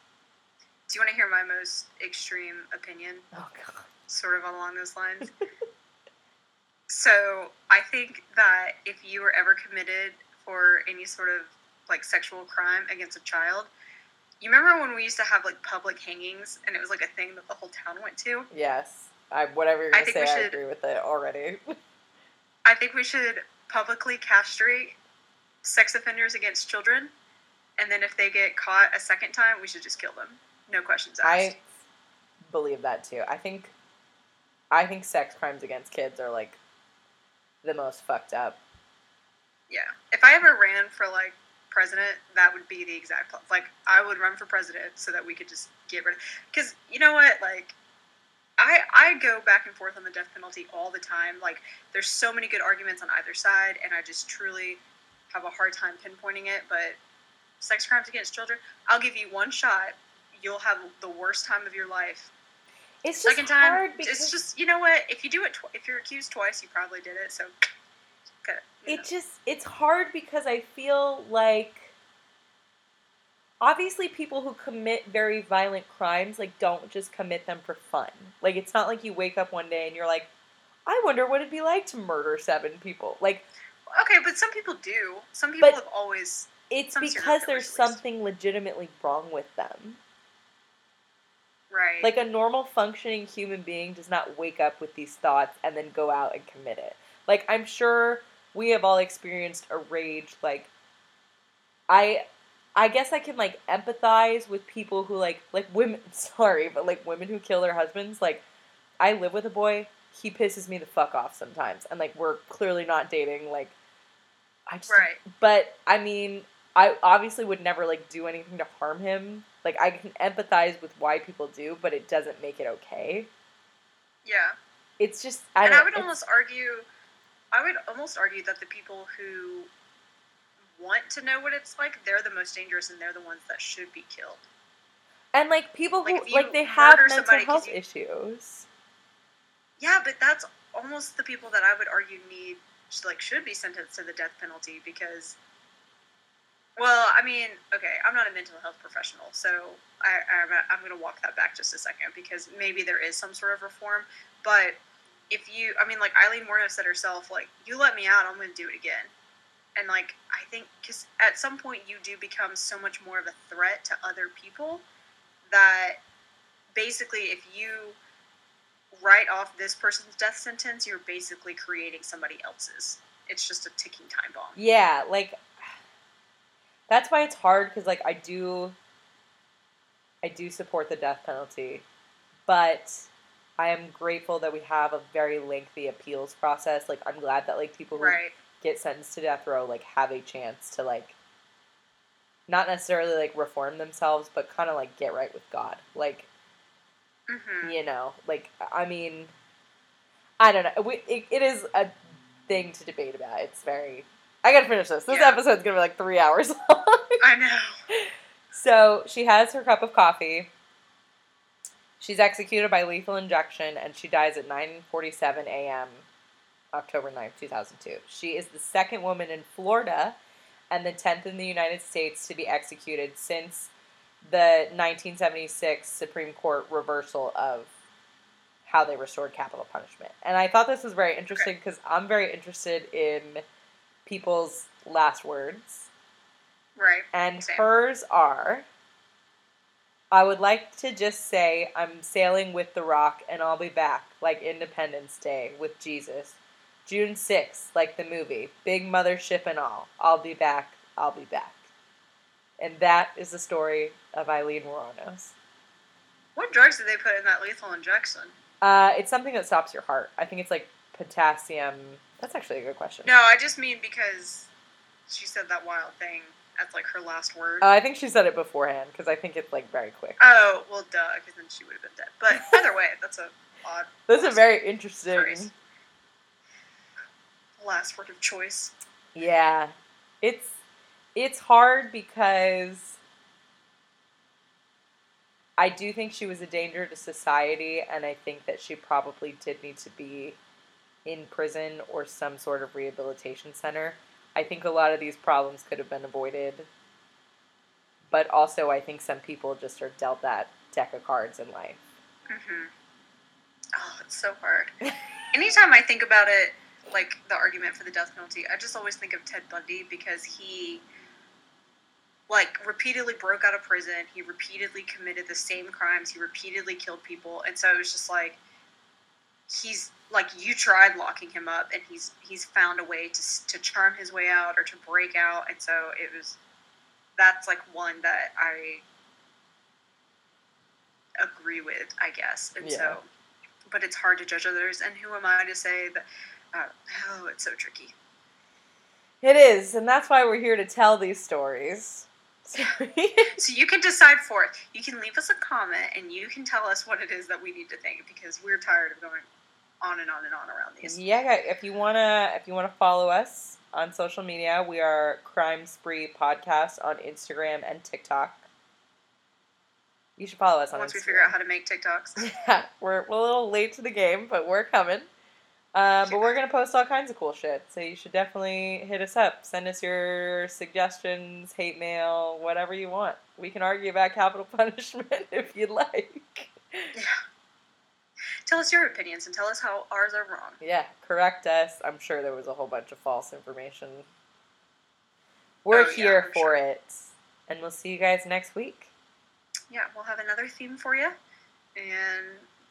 Do you want to hear my most extreme opinion? oh god sort of along those lines. [laughs] so I think that if you were ever committed for any sort of like sexual crime against a child, you remember when we used to have like public hangings and it was like a thing that the whole town went to? yes i whatever you're gonna think say we i agree with it already [laughs] I think we should publicly castrate sex offenders against children, and then if they get caught a second time, we should just kill them. No questions asked. i believe that too i think i think sex crimes against kids are like the most fucked up Yeah. If I ever ran for like president, that would be the exact pl- like I would run for president so that we could just get rid of because you know what like I I go back and forth on the death penalty all the time. Like there's so many good arguments on either side, and I just truly have a hard time pinpointing it. But sex crimes against children, I'll give you one shot. You'll have the worst time of your life. it's just Second time, hard because it's just you know what? If you do it, tw- if you're accused twice, you probably did it. So, [sniffs] okay, you know. it just it's hard because I feel like obviously people who commit very violent crimes like don't just commit them for fun. Like it's not like you wake up one day and you're like, I wonder what it'd be like to murder seven people. Like Okay, but some people do. Some people have always. it's because there's something legitimately wrong with them. Right. Like a normal functioning human being does not wake up with these thoughts and then go out and commit it. Like I'm sure we have all experienced a rage like I I guess I can like empathize with people who like like women [laughs] sorry, but like women who kill their husbands. Like I live with a boy, he pisses me the fuck off sometimes. And like we're clearly not dating, like I just right. but I mean, I obviously would never like do anything to harm him. Like I can empathize with why people do, but it doesn't make it okay. Yeah. It's just I and I would almost argue, I would almost argue that the people who want to know what it's like, they're the most dangerous, and they're the ones that should be killed. and like people who you like they have mental health you- issues. Yeah, but that's almost the people that I would argue need, like, should be sentenced to the death penalty because. Well, I mean, okay, I'm not a mental health professional, so I, I'm, I'm going to walk that back just a second because maybe there is some sort of reform. But if you, I mean, like Aileen Morno said herself, like, you let me out, I'm going to do it again. And, like, I think, because at some point you do become so much more of a threat to other people that basically if you write off this person's death sentence, you're basically creating somebody else's. It's just a ticking time bomb. Yeah, like that's why it's hard because like I do I do support the death penalty, but I am grateful that we have a very lengthy appeals process. Like I'm glad that like people who Right. Get sentenced to death row like have a chance to like not necessarily like reform themselves, but kind of like get right with God. Like hmm you know, like I mean, I don't know. We, it, it is a thing to debate about. It's very. I gotta finish this. This Yeah. episode's gonna be like three hours [laughs] long. I know. So she has her cup of coffee. She's executed by lethal injection, and she dies at 9:47 a.m. October 9th, 2002. She is the second woman in Florida and the 10th in the United States to be executed since the 1976 Supreme Court reversal of how they restored capital punishment. And I thought this was very interesting because I'm very interested in people's last words. Right. And Same. hers are I would like to just say I'm sailing with the rock and I'll be back, like Independence Day with Jesus. June 6th, like the movie. Big mothership and all. I'll be back. I'll be back. And that is the story of Aileen Moranos. What drugs did they put in that lethal injection? Uh, it's something that stops your heart. I think it's like potassium. That's actually a good question. No, I just mean because she said that wild thing as like her last word. Uh, I think she said it beforehand because I think it's like very quick. oh, well, duh, because then she would have been dead. But [laughs] either way, that's a odd That's a very interesting. Phrase. Last word of choice. Yeah. It's it's hard because I do think she was a danger to society and I think that she probably did need to be in prison or some sort of rehabilitation center. I think a lot of these problems could have been avoided. But also I think some people just are dealt that deck of cards in life. hmm Oh, it's so hard. [laughs] Anytime I think about it, like the argument for the death penalty, I just always think of Ted Bundy because he, like, repeatedly broke out of prison. He repeatedly committed the same crimes. He repeatedly killed people, and so it was just like he's like you tried locking him up, and he's he's found a way to to charm his way out or to break out, and so it was that's like one that I agree with, I guess, and Yeah. so but it's hard to judge others. And who am I to say that? Uh, oh, it's so tricky. It is, and that's why we're here to tell these stories. [laughs] So you can decide for it. You can leave us a comment, and you can tell us what it is that we need to think because we're tired of going on and on and on around these. Yeah, if you wanna if you wanna follow us on social media, we are Crime Spree Podcast on Instagram and TikTok. You should follow us on Once we figure out how to make TikToks. [laughs] yeah, we're, we're a little late to the game, but we're coming. Uh, but we're gonna post all kinds of cool shit, so you should definitely hit us up. Send us your suggestions, hate mail, whatever you want. We can argue about capital [laughs] punishment if you'd like. Yeah. Tell us your opinions and tell us how ours are wrong. Yeah, correct us. I'm sure there was a whole bunch of false information. We're Oh, here I'm for sure. it. And we'll see you guys next week. Yeah, we'll have another theme for you and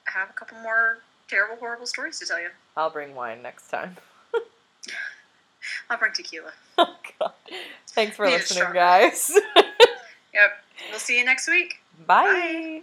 have a couple more terrible, horrible stories to tell you. I'll bring wine next time. [laughs] I'll bring tequila. Oh, God. Thanks for Need listening, guys. [laughs] Yep. We'll see you next week. Bye. Bye.